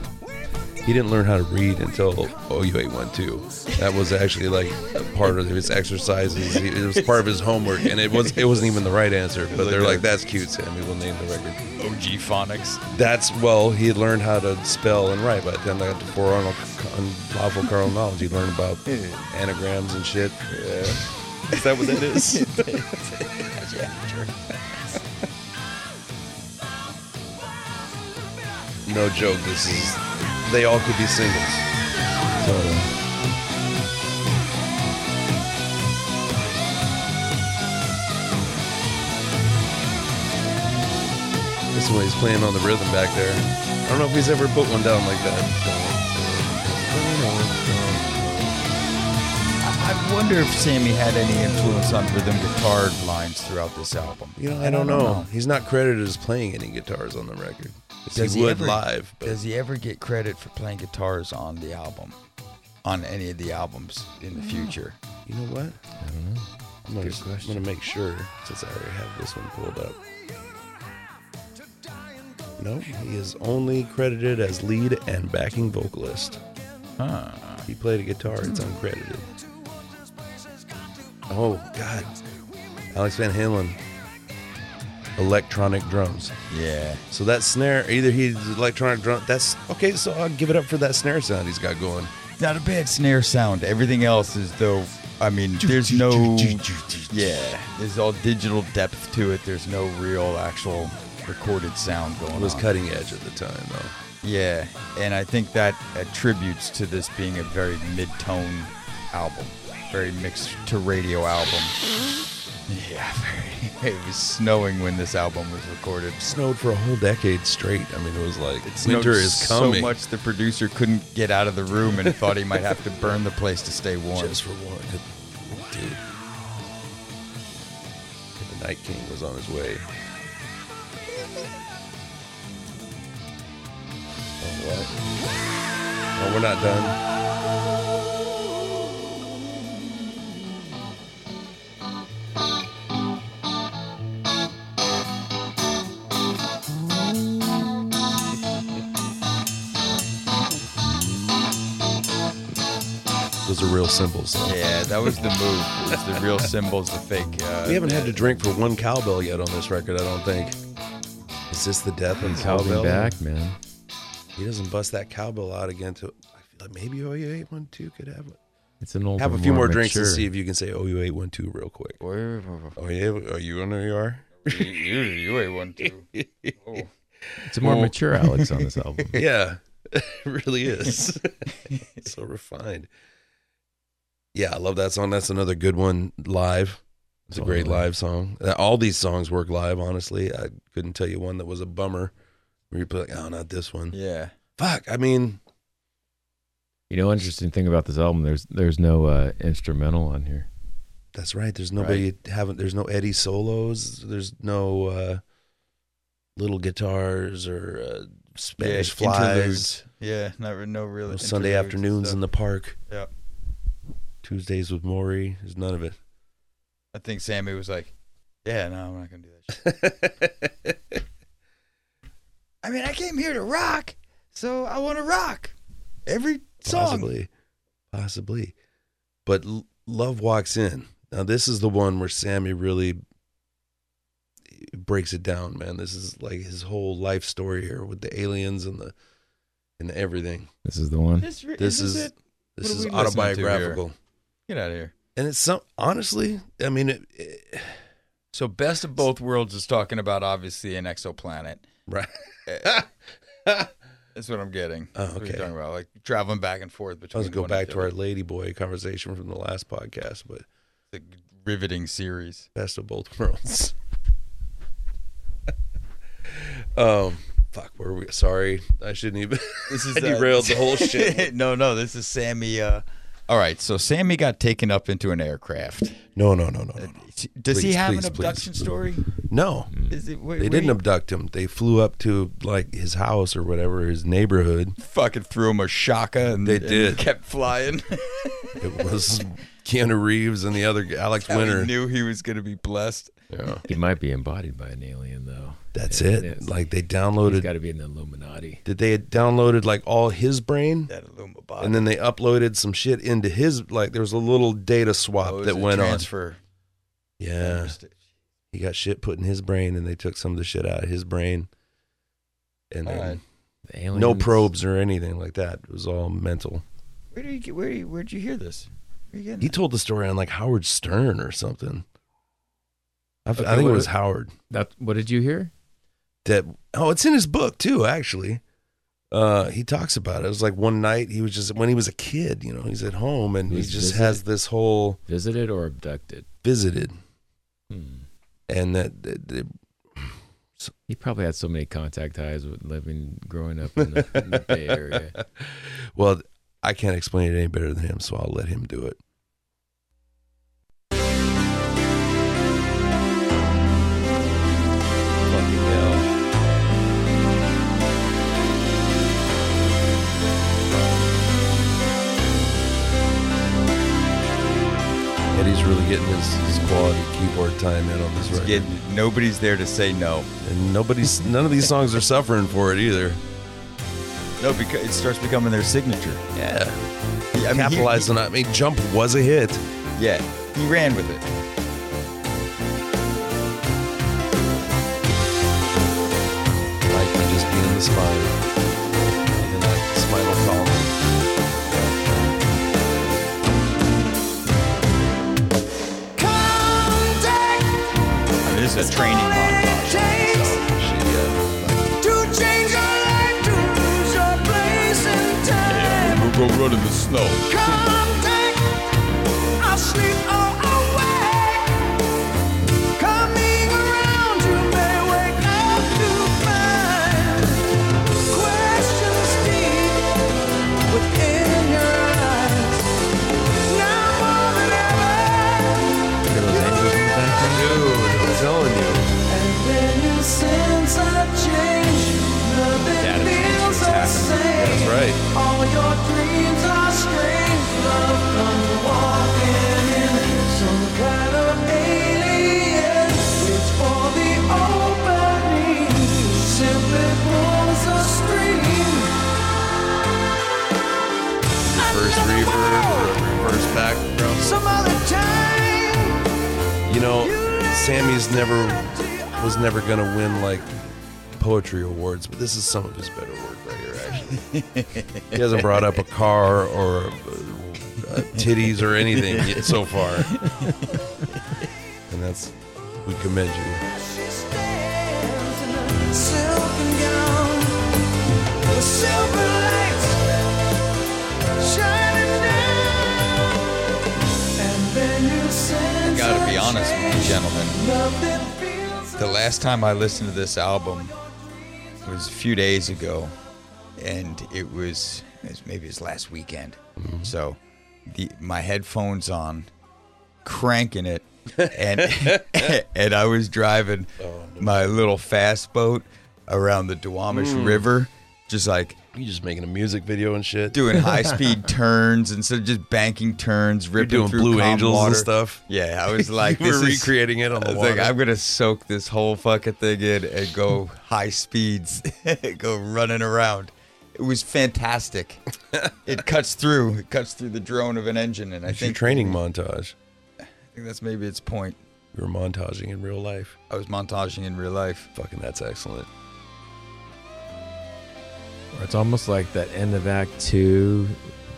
He didn't learn how to read until OU812. That was actually like a part of his exercises. It was part of his homework, and it was it wasn't even the right answer. But they're like, "That's cute, Sammy. We'll name the record." OG phonics. That's well, he had learned how to spell and write. By the time I got to four unlawful carnal knowledge, he learned about anagrams and shit. Yeah. Is that what that is? no joke. This is. They all could be singles. Totally. This is when he's playing on the rhythm back there. I don't know if he's ever put one down like that. I wonder if Sammy had any influence on rhythm guitar lines throughout this album. You know, I, don't, know. He's not credited as playing any guitars on the record. Does he, he would ever- live, but Does he ever get credit for playing guitars on the album? On any of the albums in the future? you know what? I don't know. I'm gonna, I'm gonna make sure since I already have this one pulled up. No, he is only credited as lead and backing vocalist. Huh. He played a guitar. It's uncredited. Oh God, Alex Van Halen. Electronic drums. Yeah. So that snare, either he's electronic drum. That's okay. So I'll give it up for that snare sound he's got going. Not a bad snare sound. Everything else is though. I mean, there's no. Yeah, there's all digital depth to it. There's no real actual recorded sound going on. It was on. cutting edge at the time, though. Yeah, and I think that attributes to this being a very mid-tone album, very mixed to radio album. Yeah, very. It was snowing when this album was recorded. Snowed for a whole decade straight. I mean, it was like It winter is coming. so much the producer couldn't get out of the room and thought he might have to burn the place to stay warm. Just for one, dude. The Night King was on his way. Oh, what? Oh, we're not done. Those are real cymbals. Yeah, that was the move. It was the real cymbals, the fake. Uh, We haven't had to drink for one cowbell yet on this record, I don't think. Is this the death of cowbell? back, man. He doesn't bust that cowbell out again. To I feel like maybe OU eight one two could have It's an old. have a few more drinks and see if you can say OU eight one two real quick. Oh yeah, oh you on there you are. you, you, you ain't one too. Oh. It's a more Oh. mature Alex on this album. yeah, it really is. so refined. Yeah, I love that song. That's another good one live. It's a great live song. Uh, All these songs work live. Honestly, I couldn't tell you one that was a bummer. Where you put like, oh, not this one. Yeah. Fuck. I mean, You know, interesting thing about this album, there's there's no uh, instrumental on here. That's right. There's nobody having. There's no Eddie solos. There's no uh, little guitars or uh, Spanish yeah, flies. interludes. Yeah, not, no real No Sunday afternoons in the park. Yep. Tuesdays with Morrie. There's none of it. I think Sammy was like, "Yeah, no, I'm not gonna do that." Shit. I mean, I came here to rock, so I want to rock every song. Possibly, possibly. But L- Love walks in. Now this is the one where Sammy really breaks it down, man. This is like his whole life story here with the aliens and the and everything. This is the one. This, re- This is is it? this What are is to autobiographical. Get out of here. And it's some honestly, I mean, it, it- So, best of both worlds is talking about obviously an exoplanet. right. That's what I'm getting. Oh, That's what you're okay. talking about, like traveling back and forth between. was go back to our ladyboy conversation from the last podcast, but the riveting series. best of both worlds. um, fuck, where we? Sorry, I shouldn't even. This is I uh, derailed the whole shit. no, no, this is Sammy. Uh, all right, so Sammy got taken up into an aircraft. No, no, no, no, no. no. Does he Please, have please, an please. abduction story? No, Is it? Where, they didn't abduct him. They flew up to like his house or whatever, his neighborhood. fucking threw him a shaka and They and did. kept flying. It was Keanu Reeves and the other guy, Alex he Winter. knew he was going to be blessed. Yeah, He might be embodied by an alien, though. that's Yeah, it. is. Like they He's downloaded. got to be an Illuminati. Did they had downloaded like all his brain? That Illumabot. and then they uploaded some shit into his like there was a little data swap Oh, that a went transfer. on yeah he got shit put in his brain and they took some of the shit out of his brain and then Alright. The aliens, no probes or anything like that it was all mental Where did you where where'd you hear this? Where you he that? told the story on like howard stern or something I, f- I Okay, think it was howard That what did you hear? that oh it's in his book too actually uh he talks about it it was like one night he was just when he was a kid you know he's at home and He he just visited? has this whole Visited or abducted? visited Hmm. and that, that, that He probably had so many contact ties with living, growing up in the, in the Bay Area. Well, I can't explain it any better than him, so I'll let him do it. but he's really getting his, his quality keyboard time in on this he's record. Getting, nobody's there to say no, and nobody's none of these songs are suffering for it either. No, because it starts becoming their signature. Yeah, yeah I mean, capitalized on that. I mean, Jump was a hit. Yeah, he ran with it. just being the. This is a training montage. To change your life, to lose your place in time. We'll go run in the snow. Reverse background. Some other time. You know, Sammy's never was never gonna win like poetry awards, but this is some of his better work right here. Actually, he hasn't brought up a car or uh, uh, titties or anything yet so far, and that's we commend you. Honest with you, gentlemen. The last time I listened to this album was a few days ago, and it was, it was maybe it was last weekend. So, the my headphones on, cranking it, and and I was driving my little fast boat around the Duwamish Mm. River, just like You just making a music video and shit, doing high speed turns instead of just banking turns, You're ripping doing through Blue Angels water. and stuff. Yeah, I was like, You were this is- recreating it on I the was like, water. I'm gonna soak this whole fucking thing in and go high speeds, go running around. It was fantastic. it cuts through. It cuts through the drone of an engine, and I It's your think training montage. I think that's maybe its point. You were montaging in real life. I was montaging in real life. Fucking, that's excellent. Or It's almost like that end of Act Two,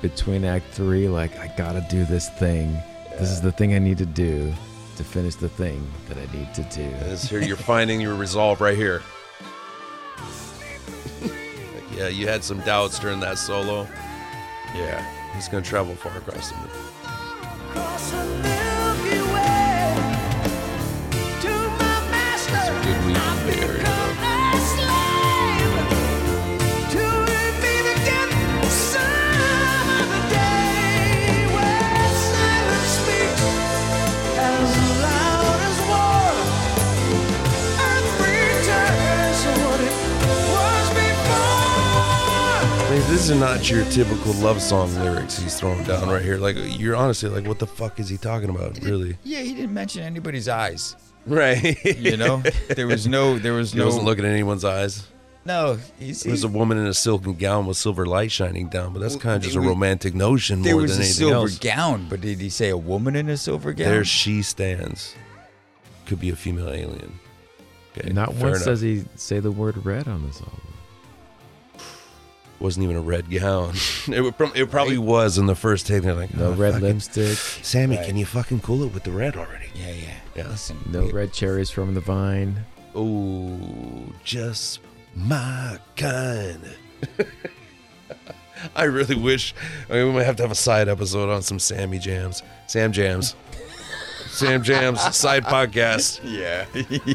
between Act Three. Like I gotta do this thing. This is the thing I need to do to finish the thing that I need to do. This here you're finding your resolve right here. Like, yeah, you had some doubts during that solo. Yeah. He's gonna travel far across the moon. across the Milky before. I mean, these are not your typical love song lyrics he's throwing down right here. Like, you're honestly like, what the fuck is he talking about? Really? Yeah, he didn't mention anybody's eyes. Right. You know, there was no, there was He no. wasn't looking at anyone's eyes. No, he's, There's a woman in a silken gown with silver light shining down, but that's Well, kind of just it a was- romantic notion There more was than a anything silver else. gown, but did he say a woman in a silver gown? There she stands. Could be a female alien. Okay, Not fair once enough. does he say the word red on this album. Wasn't even a red gown. it, would, prob- it probably was in the first take. They're like, No "Oh, red fucking- lipstick. Sammy, Right. can you fucking cool it with the red already? yeah, yeah, Yeah. Listen, No we- red cherries from the vine. Oh, just my kind. I really wish. I mean, we might have to have a side episode on some Sammy jams, Sam jams, Sam jams side podcast. Yeah,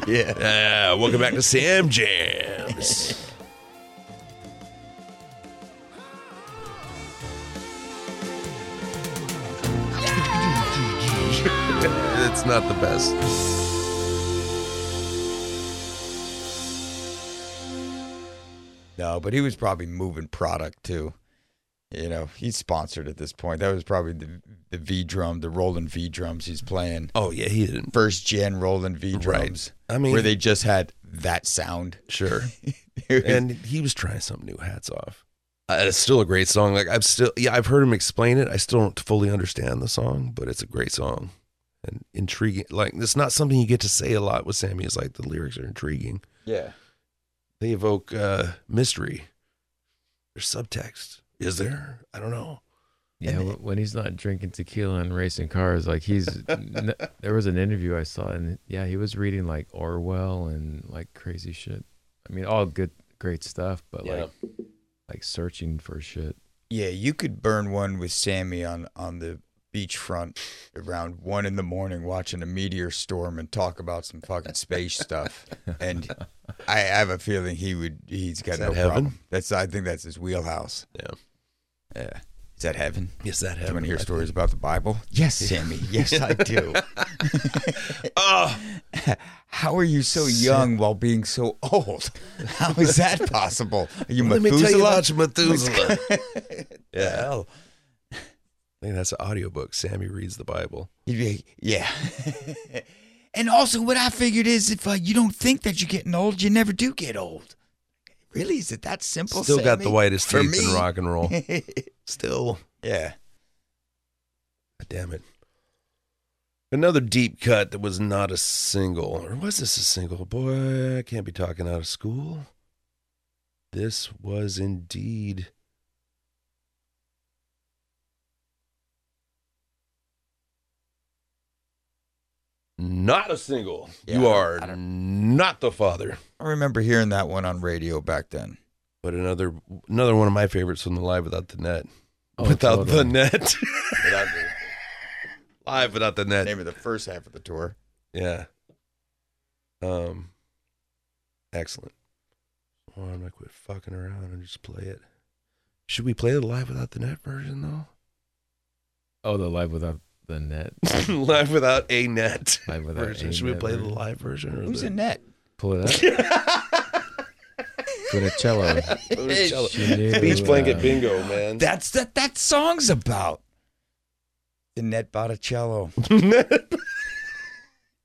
yeah. Yeah, welcome back to Sam jams. It's not the best. No, but he was probably moving product too. You know, he's sponsored at this point. That was probably the the V drum, the Roland V drums he's playing. Oh yeah, he didn't. First gen Roland V drums. Right. I mean- where they just had that sound. Sure. And he was trying something new. Hats off. Uh, it's still a great song. Like I've still, yeah, I've heard him explain it. I still don't fully understand the song, but it's a great song and intriguing. Like it's not something you get to say a lot with Sammy. It's like the lyrics are intriguing. yeah. they evoke uh, mystery. There's subtext. Is there? I don't know. Yeah, wh- when he's not drinking tequila and racing cars, like he's. n- there was an interview I saw, and yeah, he was reading like Orwell and like crazy shit. I mean, all good, great stuff, but Yeah. like, like searching for shit. Yeah, you could burn one with Sammy on on the beachfront around one in the morning, watching a meteor storm and talk about some fucking space stuff. And I have a feeling he would. He's got Is no that heaven? problem. That's. I think that's his wheelhouse. Yeah. Yeah. Is that heaven? Yes, that heaven. Do you want to hear I stories about the Bible? Yes, Sammy. Yes, I do. oh, how are you so young while being so old? How is that possible? Are you Let me tell you Methuselah? about Methuselah. yeah. I think that's an audiobook. Sammy reads the Bible. Yeah. and also, what I figured is if uh, you don't think that you're getting old, you never do get old. Really? Is it that simple? Still got the whitest For teeth in rock and roll. Still. yeah. God damn it. Another deep cut that was not a single. Or was this a single? Boy, I can't be talking out of school. This was indeed. Not a single. Yeah, you are don't- the father. I remember hearing that one on radio back then. But another another one of my favorites from the live without the net. Oh, without the net. without the, live without the net. Name of the first half of the tour. Yeah. Um. Excellent. Well, I'm gonna quit fucking around and just play it. Should we play the live without the net version though? Oh, the live without the net. live without a net Live without version. a Should we net play the live version or Who's the in net? Pull it up. Funicello. Cello. She knew, Beach blanket uh, bingo, man. That's that that song's about. The net Botticello.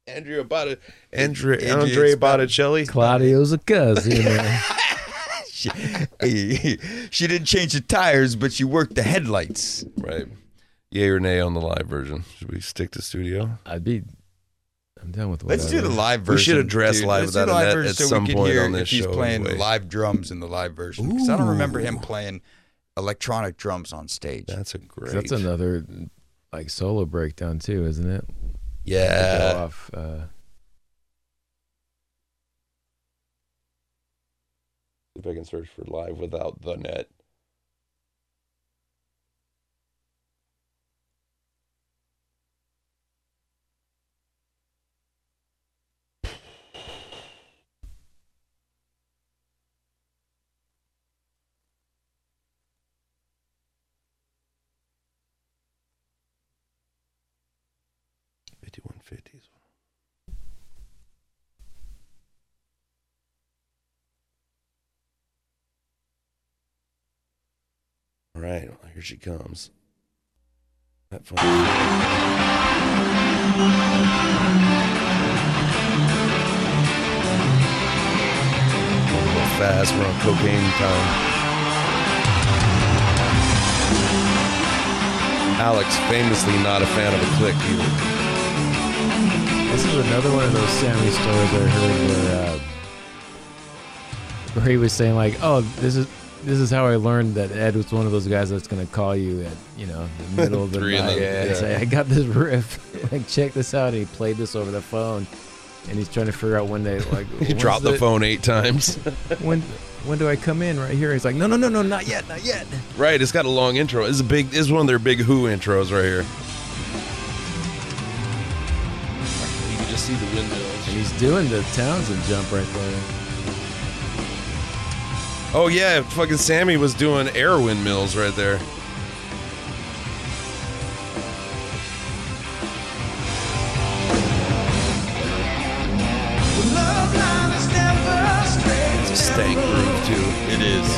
Andrea Bott Andrea Andrea Andre Botticelli. Claudio's a cousin. man. she, she didn't change the tires, but she worked the headlights. Right. Yay or nay on the live version? Should we stick to studio? I'd be. I'm done with whatever. Let's do the live version. We should address dude. live Let's do without the a live net version at so we some point hear on this if he's show playing anyway. live drums in the live version. Because I don't remember him playing electronic drums on stage. That's a great. That's another like solo breakdown too, isn't it? Yeah. Go off. Uh, if I can search for live without the net. Fifty-one fifties. All right, well, here she comes. That. Fast, we're on cocaine time. Alex, famously not a fan of a click either. This is another one of those Sammy stories I heard where, uh, where he was saying like, "Oh, this is." This is how I learned that Ed was one of those guys that's gonna call you at you know the middle of the Three night and yeah. say, "I got this riff, like check this out." And he played this over the phone, and he's trying to figure out when they like. He dropped the phone eight times. When when do I come in? Right here. He's like, no, no, no, no, not yet, not yet. right, it's got a long intro. It's a big. It's one of their big Who intros right here. See the windmills. And he's doing the Townshend jump right there. Oh yeah, fucking Sammy was doing air windmills right there. It's a stank groove too. It is.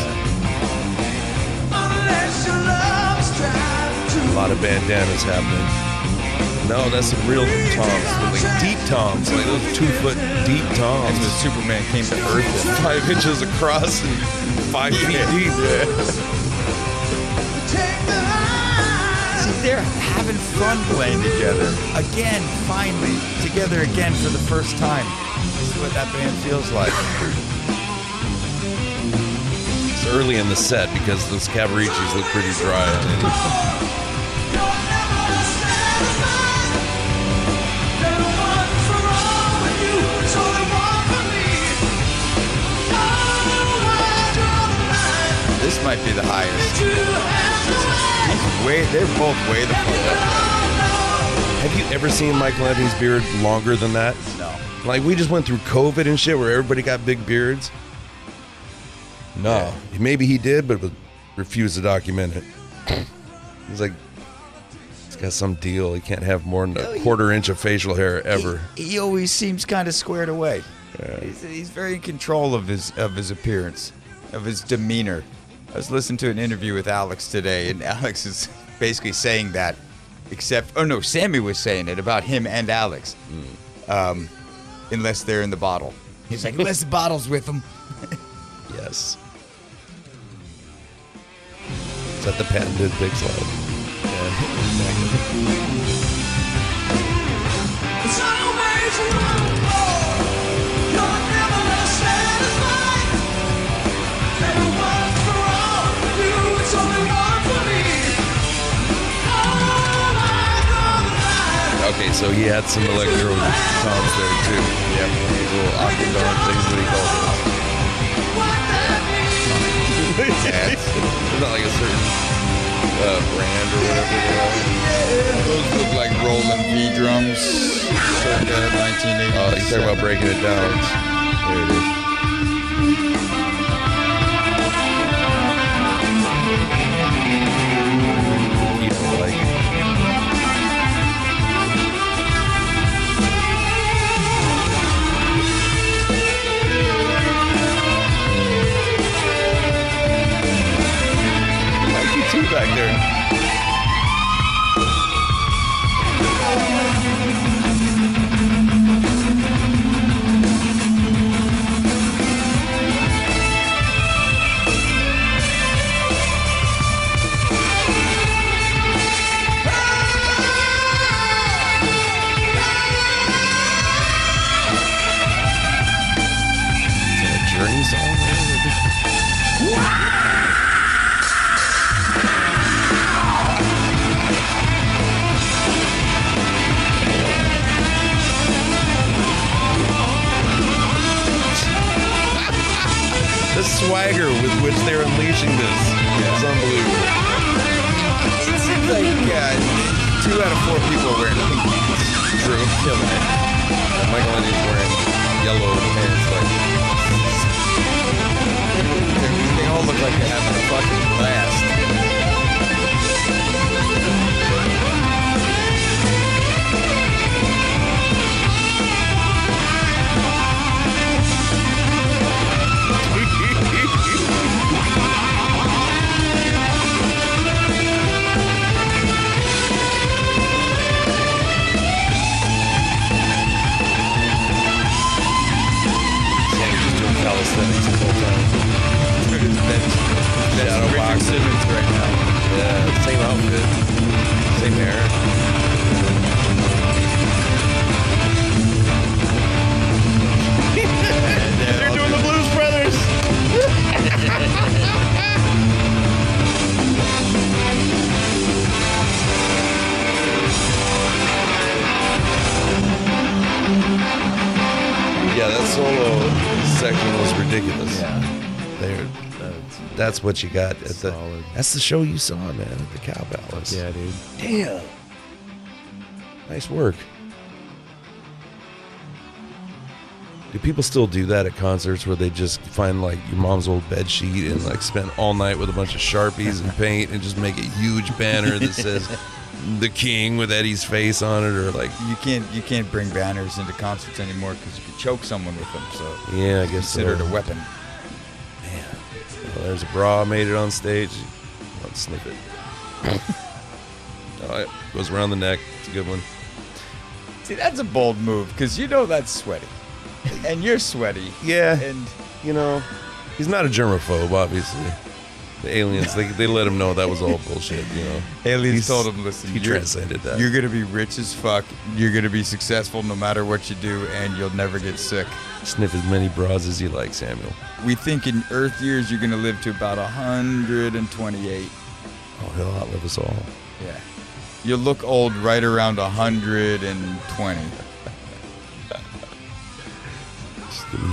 A lot of bandanas happening. No, that's some real toms, like deep toms, like those two foot deep And toms. the Superman came to Earth. and- five inches across and five feet deep. See, they're having fun playing together. Again, finally, together again for the first time. This is what that band feels like. It's early in the set because those Cavariccis look pretty dry. might be the highest. He's way. They're both way the fuck up. Have you ever seen Michael Anthony's beard longer than that? No. Like we just went through COVID and shit where everybody got big beards. No, maybe he did, but was- refused to document it. He's like, he's got some deal. He can't have more than a oh, quarter inch of facial hair ever. He always seems kind of squared away. He's, he's very in control of his of his appearance, of his demeanor. I was listening to an interview with Alex today, and Alex is basically saying that, except oh no, Sammy was saying it about him and Alex, um, unless they're in the bottle. He's like, unless the bottle's with them. yes. Is that the patented big slide? Okay, so he had some electro toms there too. Yep, these little octagon things. that he you call those? Hats. They're not like a certain uh, brand or whatever they are. Those look like Roland V drums, circa 1980. Oh, you talking about breaking it down? There it is. Back there. That's, what you got. At the, Solid. that's the show you saw, man, at the Cow Palace. yeah, dude. Damn. Nice work. Do people still do that at concerts where they just find like your mom's old bed sheet and like spend all night with a bunch of sharpies and paint and just make a huge banner that says "The King" with Eddie's face on it, or like You can't you can't bring banners into concerts anymore because you could choke someone with them. So yeah, I guess so. considered a weapon. A bra made it on stage. Let's sniff it. All right, goes around the neck. It's a good one. See, that's a bold move because you know that's sweaty, and you're sweaty. Yeah, And you know, he's not a germaphobe, obviously. The aliens, they, they let him know that was all bullshit, you know. Aliens He's- told him, "Listen, he you're- transcended that. You're gonna be rich as fuck. You're gonna be successful no matter what you do, and you'll never get sick." Sniff as many bras as you like, Samuel. We think in Earth years you're gonna live to about 128. Oh, he'll outlive us all. Yeah, you'll look old right around 120.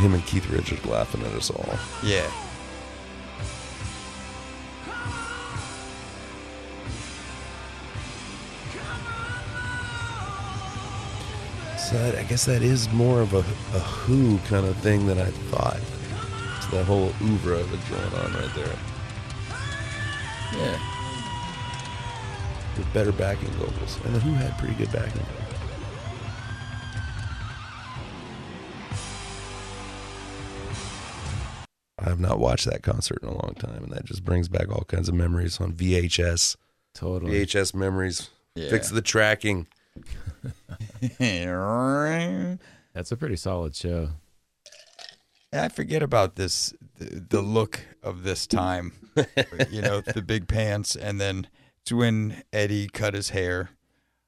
Him and Keith Richards laughing at us all. Yeah. So that, I guess that is more of a, a Who kind of thing than I thought. It's that whole oeuvre that's going on right there. Yeah. With better backing vocals. And the Who had pretty good backing. I have not watched that concert in a long time, and that just brings back all kinds of memories on VHS. Totally. VHS memories. Yeah. Fix the tracking. That's a pretty solid show. I forget about this, the, the look of this time. you know, the big pants, and then it's when Eddie cut his hair.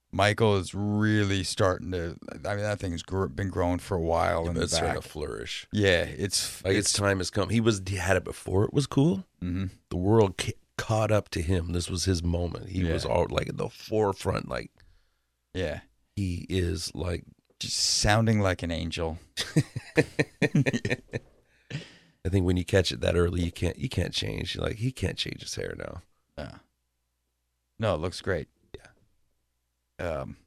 Michael is really starting to. I mean, that thing's gr- been growing for a while in but it's starting to flourish. Yeah, it's Like its time has come. He was he had it before it was cool. Mhm. The world ca- caught up to him. This was his moment. He Yeah. was all like at the forefront. Like yeah, he is like just sounding like an angel. I think when you catch it that early, you can't you can't change. You're like he can't change his hair now. Yeah. No, it looks great. Yeah. Um,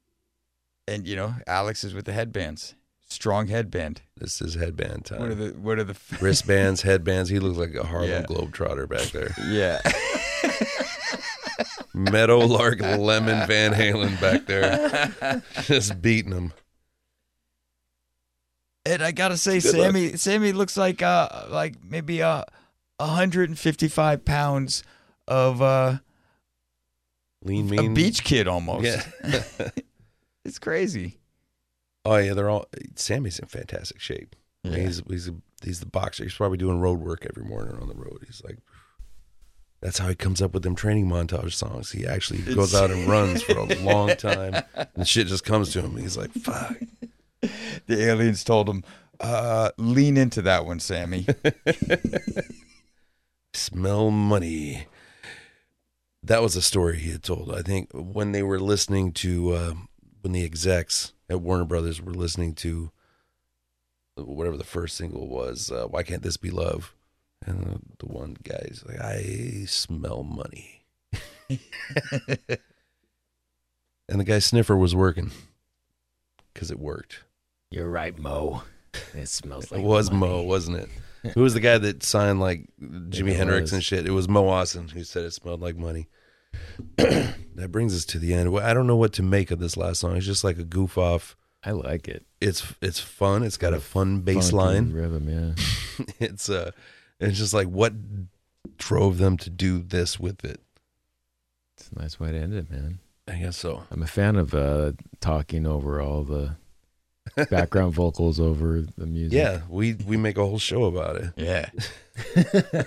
and you know, Alex is with the headbands. Strong headband. This is headband time. What are the what are the Wristbands, headbands. He looks like a Harlem Yeah. Globetrotter back there. Yeah. Meadowlark Lemon Van Halen back there, just beating him. And I gotta say, Good luck. Sammy, Sammy looks like uh like maybe uh 155 pounds of uh Lean a mean beach kid almost. Yeah. it's crazy. Oh yeah, they're all. Sammy's in fantastic shape. Yeah. He's he's a, he's the boxer. He's probably doing road work every morning on the road. He's like, that's how he comes up with them training montage songs. He actually goes out and runs for a long time, and shit just comes to him. He's like, fuck. The aliens told him, uh, lean into that one, Sammy. Smell money. That was a story he had told. I think when they were listening to uh, when the execs at Warner Brothers were listening to whatever the first single was, uh, "Why Can't This Be Love," and the, one guy's like, "I smell money," and the guy sniffer was working because it worked. You're right, Mo. It smells like it was money. Mo, wasn't it? Who was the guy that signed like Jimi Hendrix and shit? It was Mo Ostin who said it smelled like money. that brings us to the end. Well, I don't know what to make of this last song. It's just like a goof off. I like it. It's it's fun. It's got a fun bass line. rhythm, yeah. it's uh, it's just like what drove them to do this with it. It's a nice way to end it, man. I guess so. I'm a fan of uh, talking over all the background vocals over the music. Yeah, we we make a whole show about it. Yeah.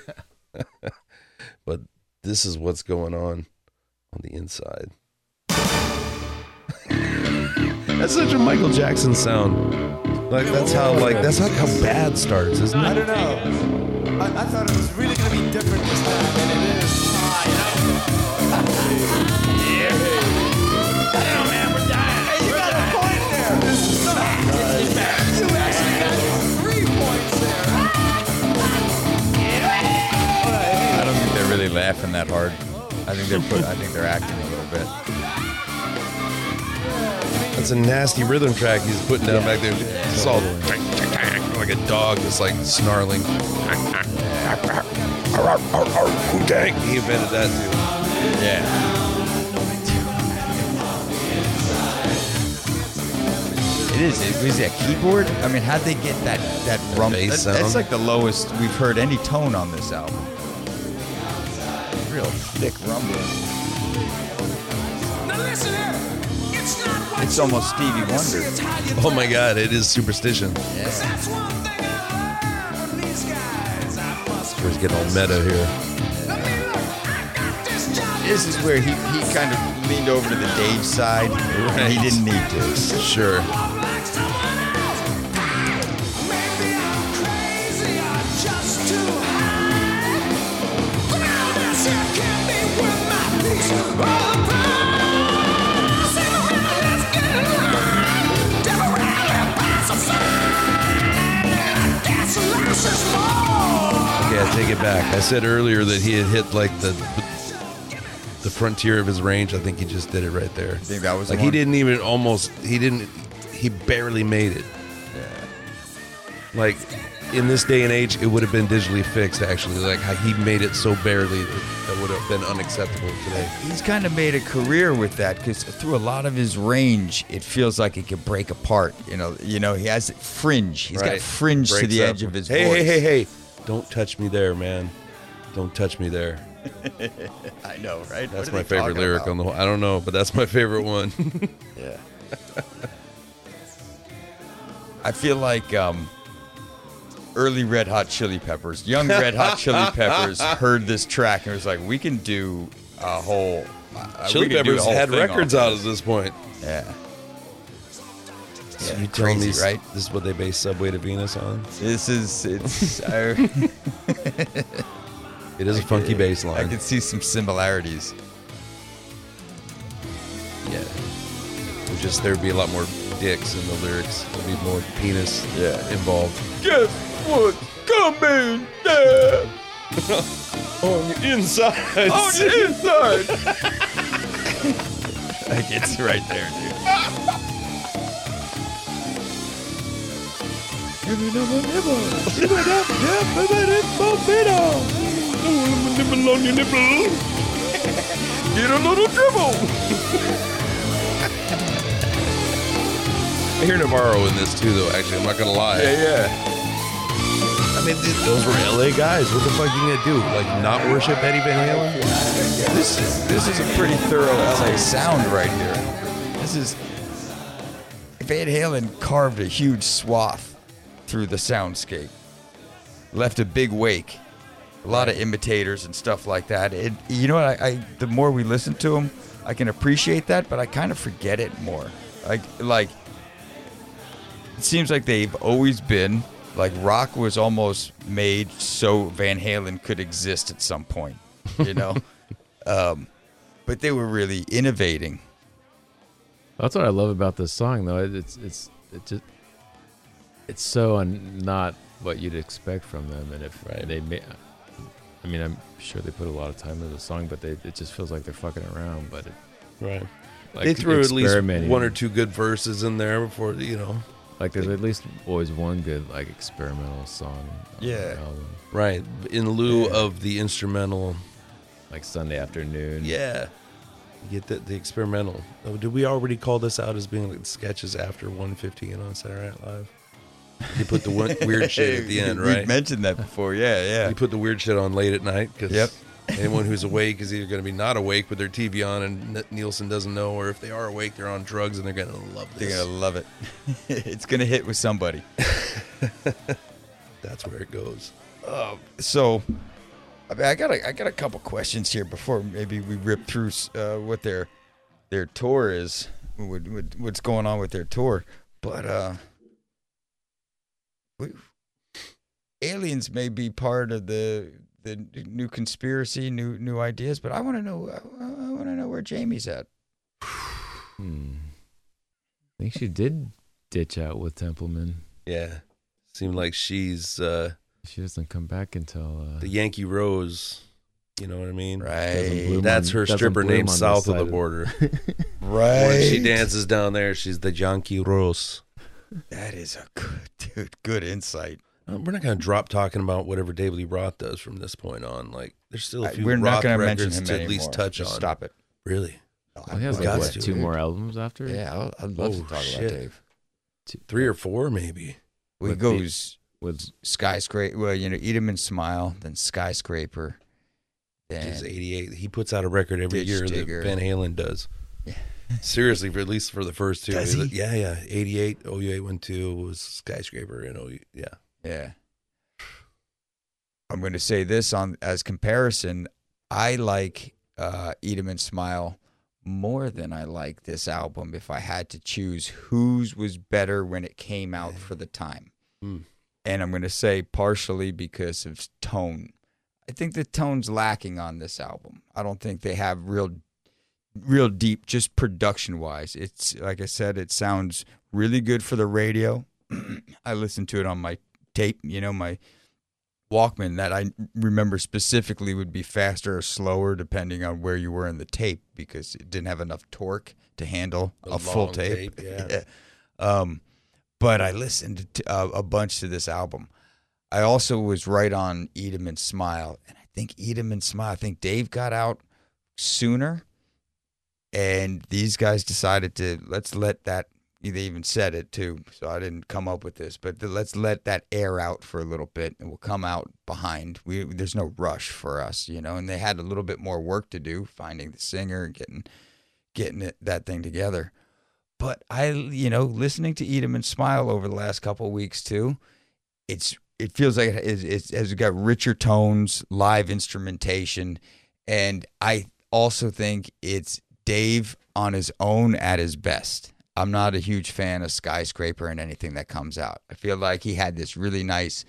but this is what's going on on the inside. That's such a Michael Jackson sound. Like that's how like that's like how bad starts, isn't it? I don't know. I, I thought it was really gonna be different this time, and it is. Hey, you got a point there. You actually got three points there. I don't think they're really laughing that hard. I think they're put, I think they're acting a little bit. That's a nasty rhythm track he's putting down back there. It's all like a dog just like snarling. Wu-Tang. He invented that too. Yeah. It is. It, is it a keyboard? I mean, how'd they get that that rumble? That, that's like the lowest we've heard any tone on this album. Real thick rumbling. It's not what It's you almost Stevie want to see, Wonder. it's how you Oh my god, it is superstition. That's one thing I learned from these guys. I must We're getting all meta here. I mean, look, this is where he, he kind of leaned over to the Dave side, and he didn't need to. Sure. It back. I said earlier that he had hit like the the frontier of his range. I think he just did it right there. think that was like he didn't even almost. He didn't. He barely made it. Yeah. Like in this day and age, it would have been digitally fixed. Actually, like how he made it so barely that would have been unacceptable today. He's kind of made a career with that because through a lot of his range, it feels like it could break apart. You know, you know, he has fringe. He's got Right. fringe to the up. edge of his hey, voice. Hey, hey, hey! Don't touch me there, man. Don't touch me there. I know, right? That's my favorite lyric about? on the whole. I don't know, but that's my favorite one. Yeah. I feel like um, early Red Hot Chili Peppers, young Red Hot Chili Peppers, heard this track and was like, "We can do a whole." Uh, Chili we can do the Peppers whole had records out at this point. Yeah. So Yeah, you telling crazy, me right? This is what they base Subway to Venus on. This is it's. I, It is a funky bass I line. can see some similarities. Yeah. It's just there'd be a lot more dicks in the lyrics. There'd be more penis Yeah. involved. Guess what? Coming down On your inside. on the inside. like it's right there, dude. Nibble on your nipple. Get a little dribble. I hear Navarro in this too, though. Actually, I'm not gonna lie. Yeah, yeah. I mean, th- those were LA guys. What the fuck are you gonna do? Like not worship Eddie Van Halen? This is this is a pretty thorough LA sound right here. This is Van Halen carved a huge swath through the soundscape, left a big wake, a lot of imitators and stuff like that. It, you know what? I, I the more we listen to them, I can appreciate that, but I kind of forget it more. Like like it seems like they've always been like rock was almost made so Van Halen could exist at some point, you know. um, but they were really innovating. That's what I love about this song, though. It, it's it's it just it's so un, not what you'd expect from them, and if Right. they, ma- I mean, I'm sure they put a lot of time into the song, but they it just feels like they're fucking around. But it, Right. like they threw at least one or two good verses in there before you know. Like there's at least always one good like experimental song. On Yeah. Right. In lieu of the instrumental. like Sunday afternoon. Yeah. You get the, the experimental. Oh, did we already call this out as being like sketches after 115 on Saturday Night Live? You put the weird shit at the end, right? We've mentioned that before. Yeah, yeah. You put the weird shit on late at night because Yep. anyone who's awake is either going to be not awake with their TV on and N- Nielsen doesn't know, or if they are awake, they're on drugs and they're going to love this. They're gonna love it. it's gonna hit with somebody. That's where it goes. So, I, mean, I got a, I got a couple questions here before maybe we rip through uh, what their their tour is, what, what, what's going on with their tour. But uh, we, aliens may be part of the the new conspiracy, new new ideas. But I want to know, I, I want to know where Jamie's at. Hmm. I think she did ditch out with Templeman. Yeah. Seemed like she's uh, She doesn't come back until uh, the Yankee Rose. You know what I mean? Right, That's her doesn't stripper name south of the border. right. When she dances down there, she's the Yankee Rose. That is a good dude. Good insight. Uh, we're not going to drop talking about whatever David Lee Roth does from this point on. Like, there's still a I- few We're Roth not going to mention records him to anymore. at least touch Just on. Stop it. Really? Well, he has I'd like love what, two more albums after. Yeah, I'll, I'd love to Oh, talk shit. about Dave. Two- Three or four, maybe. We With goes with skyscraper. Well, you know, eat 'em and smile, then skyscraper, Which is then 88. He puts out a record every Ditch year Digger. that Van Halen does. Seriously, for at least for the first two. Does he? Yeah, yeah. 88, OU 812 was Skyscraper, and OU, yeah. yeah. I'm going to say this on as comparison. I like uh, Eat 'em and Smile more than I like this album if I had to choose whose was better when it came out for the time. Hmm. And I'm going to say partially because of tone. I think the tone's lacking on this album. I don't think they have real real deep just production wise. It's like I said it sounds really good for the radio. I listened to it on my tape, you know, my Walkman that I remember specifically would be faster or slower depending on where you were in the tape because it didn't have enough torque to handle The a full tape. tape, yeah. Um, but I listened to, uh, a bunch to this album. I also was right on Eat 'em and Smile, and I think Eat 'em and Smile. I think Dave got out sooner, and these guys decided to let's let that. They even said it too, so I didn't come up with this, but let's let that air out for a little bit, and we'll come out behind. We there's no rush for us, you know. And they had a little bit more work to do, finding the singer, getting getting it, that thing together. But I, you know, listening to Eat 'em and Smile over the last couple weeks too, it's it feels like it, it's, it's, it's got richer tones, live instrumentation, and I also think it's Dave on his own at his best. I'm not a huge fan of Skyscraper and anything that comes out. I feel like he had this really nice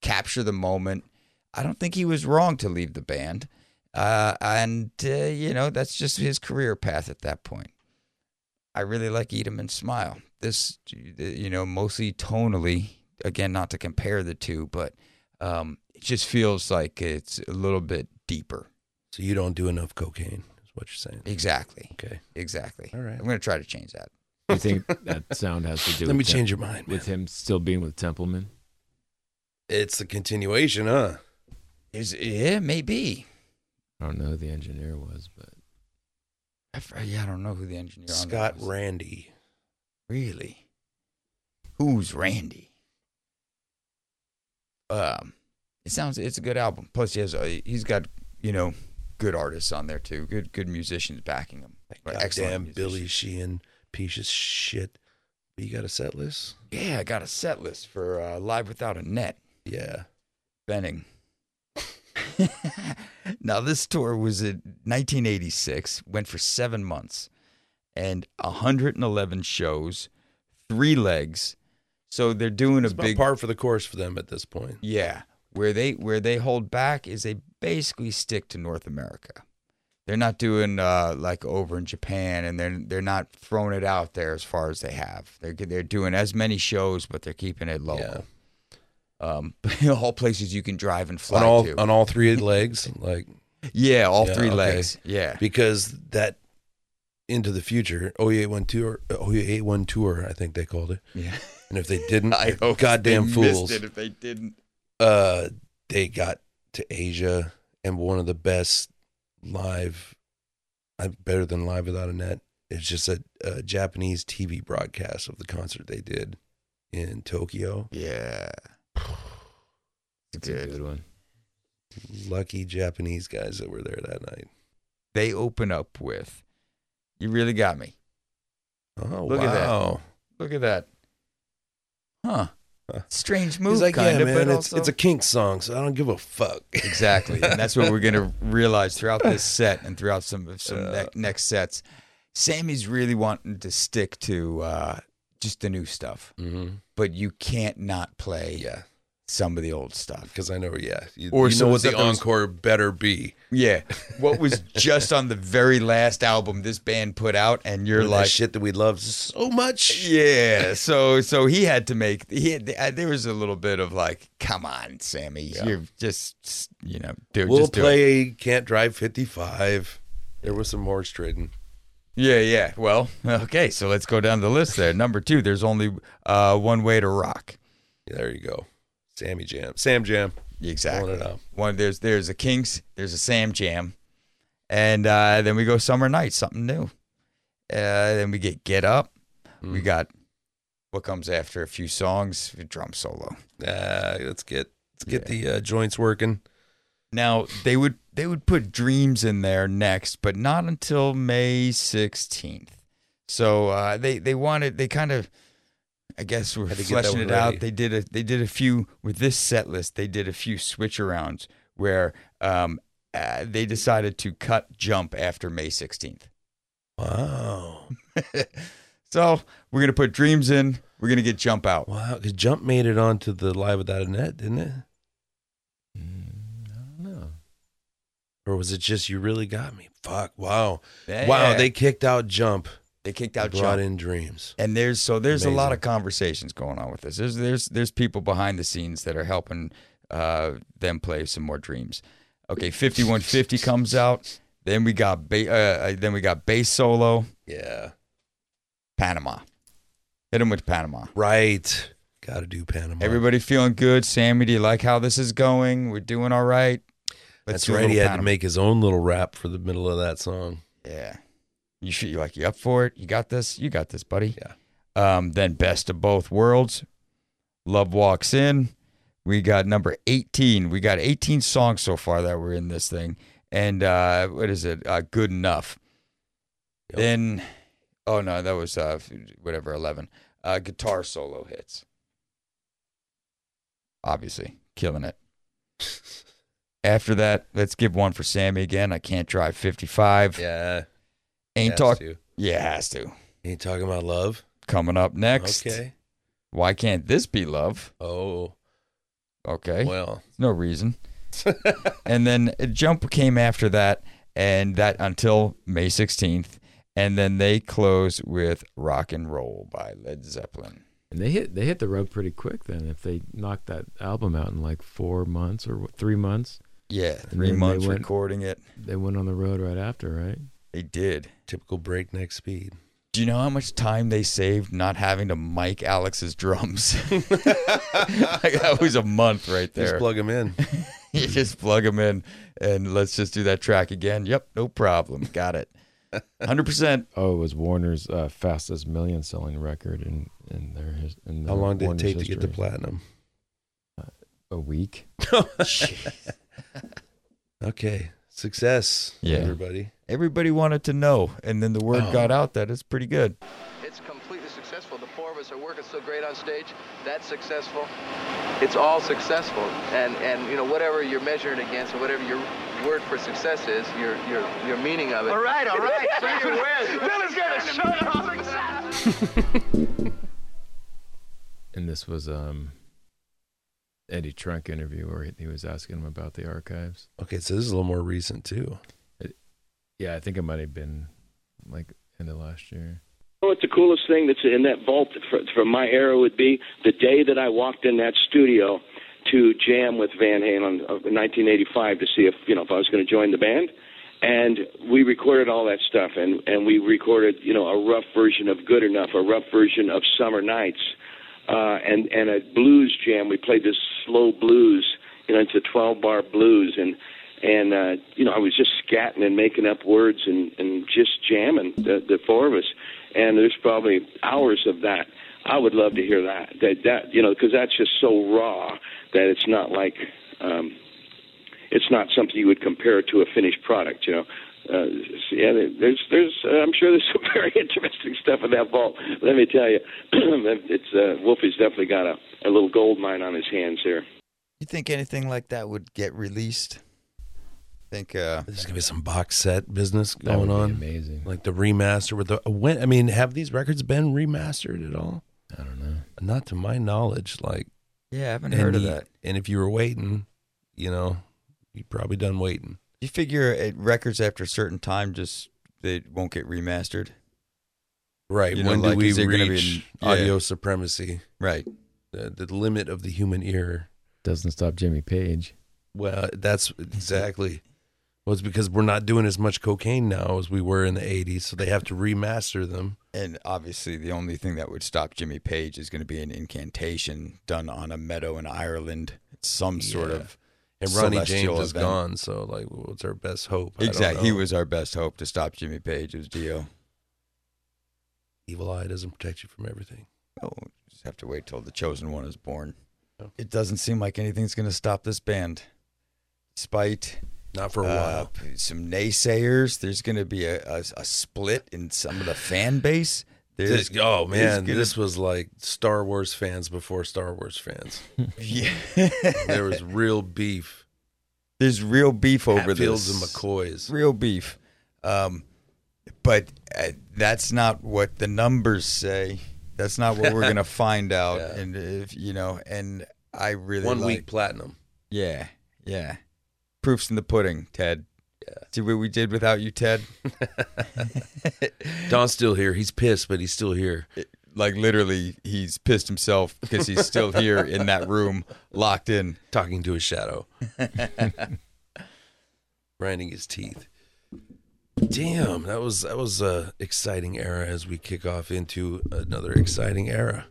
capture the moment. I don't think he was wrong to leave the band. Uh, and, uh, you know, that's just his career path at that point. I really like Eat 'em and Smile. This, you know, mostly tonally, again, not to compare the two, but um, it just feels like it's a little bit deeper. So you don't do enough cocaine, what you're saying. Exactly. Okay. Exactly. All right. I'm going to try to change that. You think that sound has to do? Let with me Tem- change your mind, with him still being with Templeman. It's the continuation, huh? Is yeah, maybe. I don't know who the engineer was, but I, f- yeah, I don't know who the engineer on Scott was. Randy. Really? Who's Randy? Um, it sounds it's a good album. Plus, he has a, he's got you know good artists on there too. Good good musicians backing them. Like, Goddamn. Billy Sheehan, piece of shit. But you got a set list? Yeah, I got a set list for uh, Live Without a Net. Yeah. Benning. now this tour was in 1986. Went for seven months, and 111 shows, three legs. So they're doing It's a big part for the course for them at this point. Yeah, where they where they hold back is they basically stick to North America. They're not doing uh, like over in Japan, and they're they're not throwing it out there as far as they have. They're they're doing as many shows, but they're keeping it local. Um, all places you can drive and fly on all to. on all three legs, like Yeah, all Yeah, three okay. legs. Yeah, because that into the future, OE81 tour, OE81 tour, I think they called it. Yeah. And if they didn't, I hope goddamn they fools. It if they didn't. Uh, they got to Asia and one of the best live, I'm better than live without a net. It's just a, a Japanese TV broadcast of the concert they did in Tokyo. Yeah, it's a good one. Lucky Japanese guys that were there that night. They open up with, "You really got me." Oh Look at that. wow! Look at that. Huh. Strange move, He's like, kind yeah, of, man, but it's also it's a kink song, so I don't give a fuck. exactly, and that's what we're gonna realize throughout this set and throughout some some Uh. ne- next sets. Sammy's really wanting to stick to uh, just the new stuff, mm-hmm. but you can't not play Yeah, some of the old stuff. because I know, yeah, you, Or you some know of what the the stuff that was- encore better be. Yeah, what was just on the very last album this band put out, and you're That like, shit that we love so much. Yeah, so so he had to make he had, uh, there was a little bit of like, come on, Sammy, you're just you know, do We'll just do it. play Can't Drive 55. There was some horse trading. Yeah, yeah. Well, okay, so let's go down the list there. Number two, there's only uh, one way to rock. There you go. Sammy Jam. Sam Jam. Exactly. It up. One there's there's a Kinks, there's a Sam Jam, and uh, then we go Summer Night, something new. Uh, then we get Get Up. Hmm. We got what comes after a few songs, drum solo. Uh, let's get let's get the uh, joints working. Now they would they would put Dreams in there next, but not until May sixteenth. So uh, they they wanted they kind of, I guess, were Had to get that fleshing one it out. They did a they did a few with this set list. They did a few switch arounds where um, uh, they decided to cut Jump after May 16th. Wow. So we're gonna put Dreams in. We're gonna get Jump out. Wow. Because Jump made it onto the Live Without a Net, didn't it? No. Or was it just You Really Got Me? Fuck. Wow. Yeah. Wow. They kicked out Jump. They kicked out brought Jump. in Dreams. And there's so there's a lot of conversations going on with this. There's there's there's people behind the scenes that are helping uh, them play some more dreams. Okay, 5150 comes out. Then we got ba- uh, then we got bass solo Yeah. Panama. Hit him with Panama. Right. Got to do Panama. Everybody feeling good. Sammy, do you like how this is going? We're doing all right. That's do a right. He had Panama. to make his own little rap for the middle of that song. Yeah. You should you like you up for it? You got this? You got this, buddy. Yeah. Um, then best of both worlds. Love walks in. We got number 18. We got 18 songs so far that were in this thing. And uh what is it? Uh good enough. Yep. Then oh no, that was uh whatever 11. Uh guitar solo hits. Obviously, killing it. After that, let's give one for Sammy again. I can't drive 55. Yeah. Ain't Has talk. to. Yeah, has to. Ain't talking about love. Coming up next. Okay. Why can't this be love? Oh, Okay. well. no reason. and then Jump came after that, and that until May 16th. And then they close with Rock and Roll by Led Zeppelin. And they hit they hit the road pretty quick then. If they knocked that album out in like four months or three months, Yeah, three then they months went- recording it. they went on the road right after, right? They did. Typical breakneck speed. Do you know how much time they saved not having to mic Alex's drums? Like, that was a month right there. Just plug him in. you just plug them in and let's just do that track again. Yep, no problem. Got it. 100%. Oh, it was Warner's uh, fastest million selling record in in their his- in How long did it Warner's take to get to history. platinum? A week. Okay. Success, Yeah. everybody. Everybody wanted to know, and then the word Oh. got out that it's pretty good. It's completely successful. The four of us are working so great on stage. That's successful. It's all successful. And and you know whatever you're measuring against or whatever your word for success is, your your your meaning of it. All right, all right. Say you win. Billy's gonna shut up. And this was um Eddie Trunk interview where he, he was asking him about the archives. Okay, so this is a little more recent too. Yeah, I think it might have been like end of last year. know what the coolest thing that's in that vault for, from my era would be? The day that I walked in that studio to jam with Van Halen in 1985 to see if you know if I was going to join the band, and we recorded all that stuff, and and we recorded you know a rough version of Good Enough, a rough version of Summer Nights, uh, and and a blues jam. We played this slow blues, you know, it's a 12 bar blues, and and uh, you know I was just scatting and making up words and and just jamming the the four of us, and there's probably hours of that. I would love to hear that that that you know because that's just so raw that it's not like um, it's not something you would compare to a finished product, you know. Uh, yeah, there's, there's, uh, I'm sure there's some very interesting stuff in that vault. Let me tell you, it's uh, Wolfie's definitely got a, a little gold mine on his hands here. You think anything like that would get released? Think uh There's gonna be some box set business That would going be on. amazing. Like the remaster with the when I mean, have these records been remastered at all? I don't know. Not to my knowledge. Like Yeah, I haven't heard of you- that. And if you were waiting, you know, you probably done waiting. You figure it, records after a certain time just they won't get remastered. Right. You know, when do like, we is there gonna be reach an- yeah. audio supremacy? Right. The, the limit of the human ear. Doesn't stop Jimmy Page. Well, that's exactly. Well, it's because we're not doing as much cocaine now as we were in the 80s, so they have to remaster them. And obviously, the only thing that would stop Jimmy Page is going to be an incantation done on a meadow in Ireland. Some sort Yeah. of And Ronnie James is event. gone, so like, what's our best hope? I Exactly. He was our best hope to stop Jimmy Page. It was Dio. Evil eye doesn't protect you from everything. Oh, just have to wait till the chosen one is born. Oh. It doesn't seem like anything's going to stop this band. Despite Not for a uh, while. some naysayers, there's going to be a, a, a split in some of the fan base. There's, This, oh man, gonna- this was like Star Wars fans before Star Wars fans. yeah. there was real beef There's real beef over Hatfields this. and McCoys. Real beef. Um, but uh, that's not what the numbers say. That's not what we're gonna find out. Yeah. And if you know, and I really One like, week platinum. Yeah, yeah. Proofs in the pudding, Ted. Yeah. See what we did without you, Ted? Don's still here. He's pissed, but he's still here. like literally, he's pissed himself because he's still here in that room, locked in, talking to his shadow, grinding his teeth. Damn, that was that was a exciting era as we kick off into another exciting era.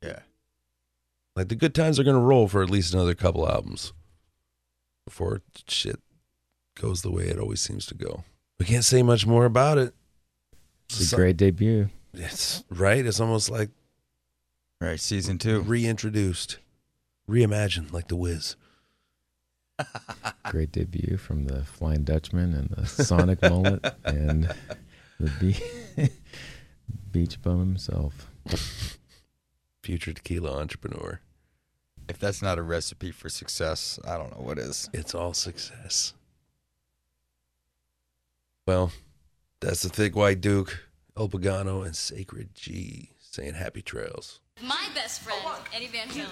Yeah. Like the good times are gonna roll for at least another couple albums before shit goes the way it always seems to go. We can't say much more about it. It's a great debut. It's right. It's almost like right season two reintroduced, reimagined, like the Wiz. Great debut from the Flying Dutchman and the Sonic Mullet and the be- Beach Bum himself. Future tequila entrepreneur. If that's not a recipe for success, I don't know what is. It's all success. Well, that's the thick white Duke, El Pagano, and Sacred G saying happy trails. My best friend, Eddie Van Halen.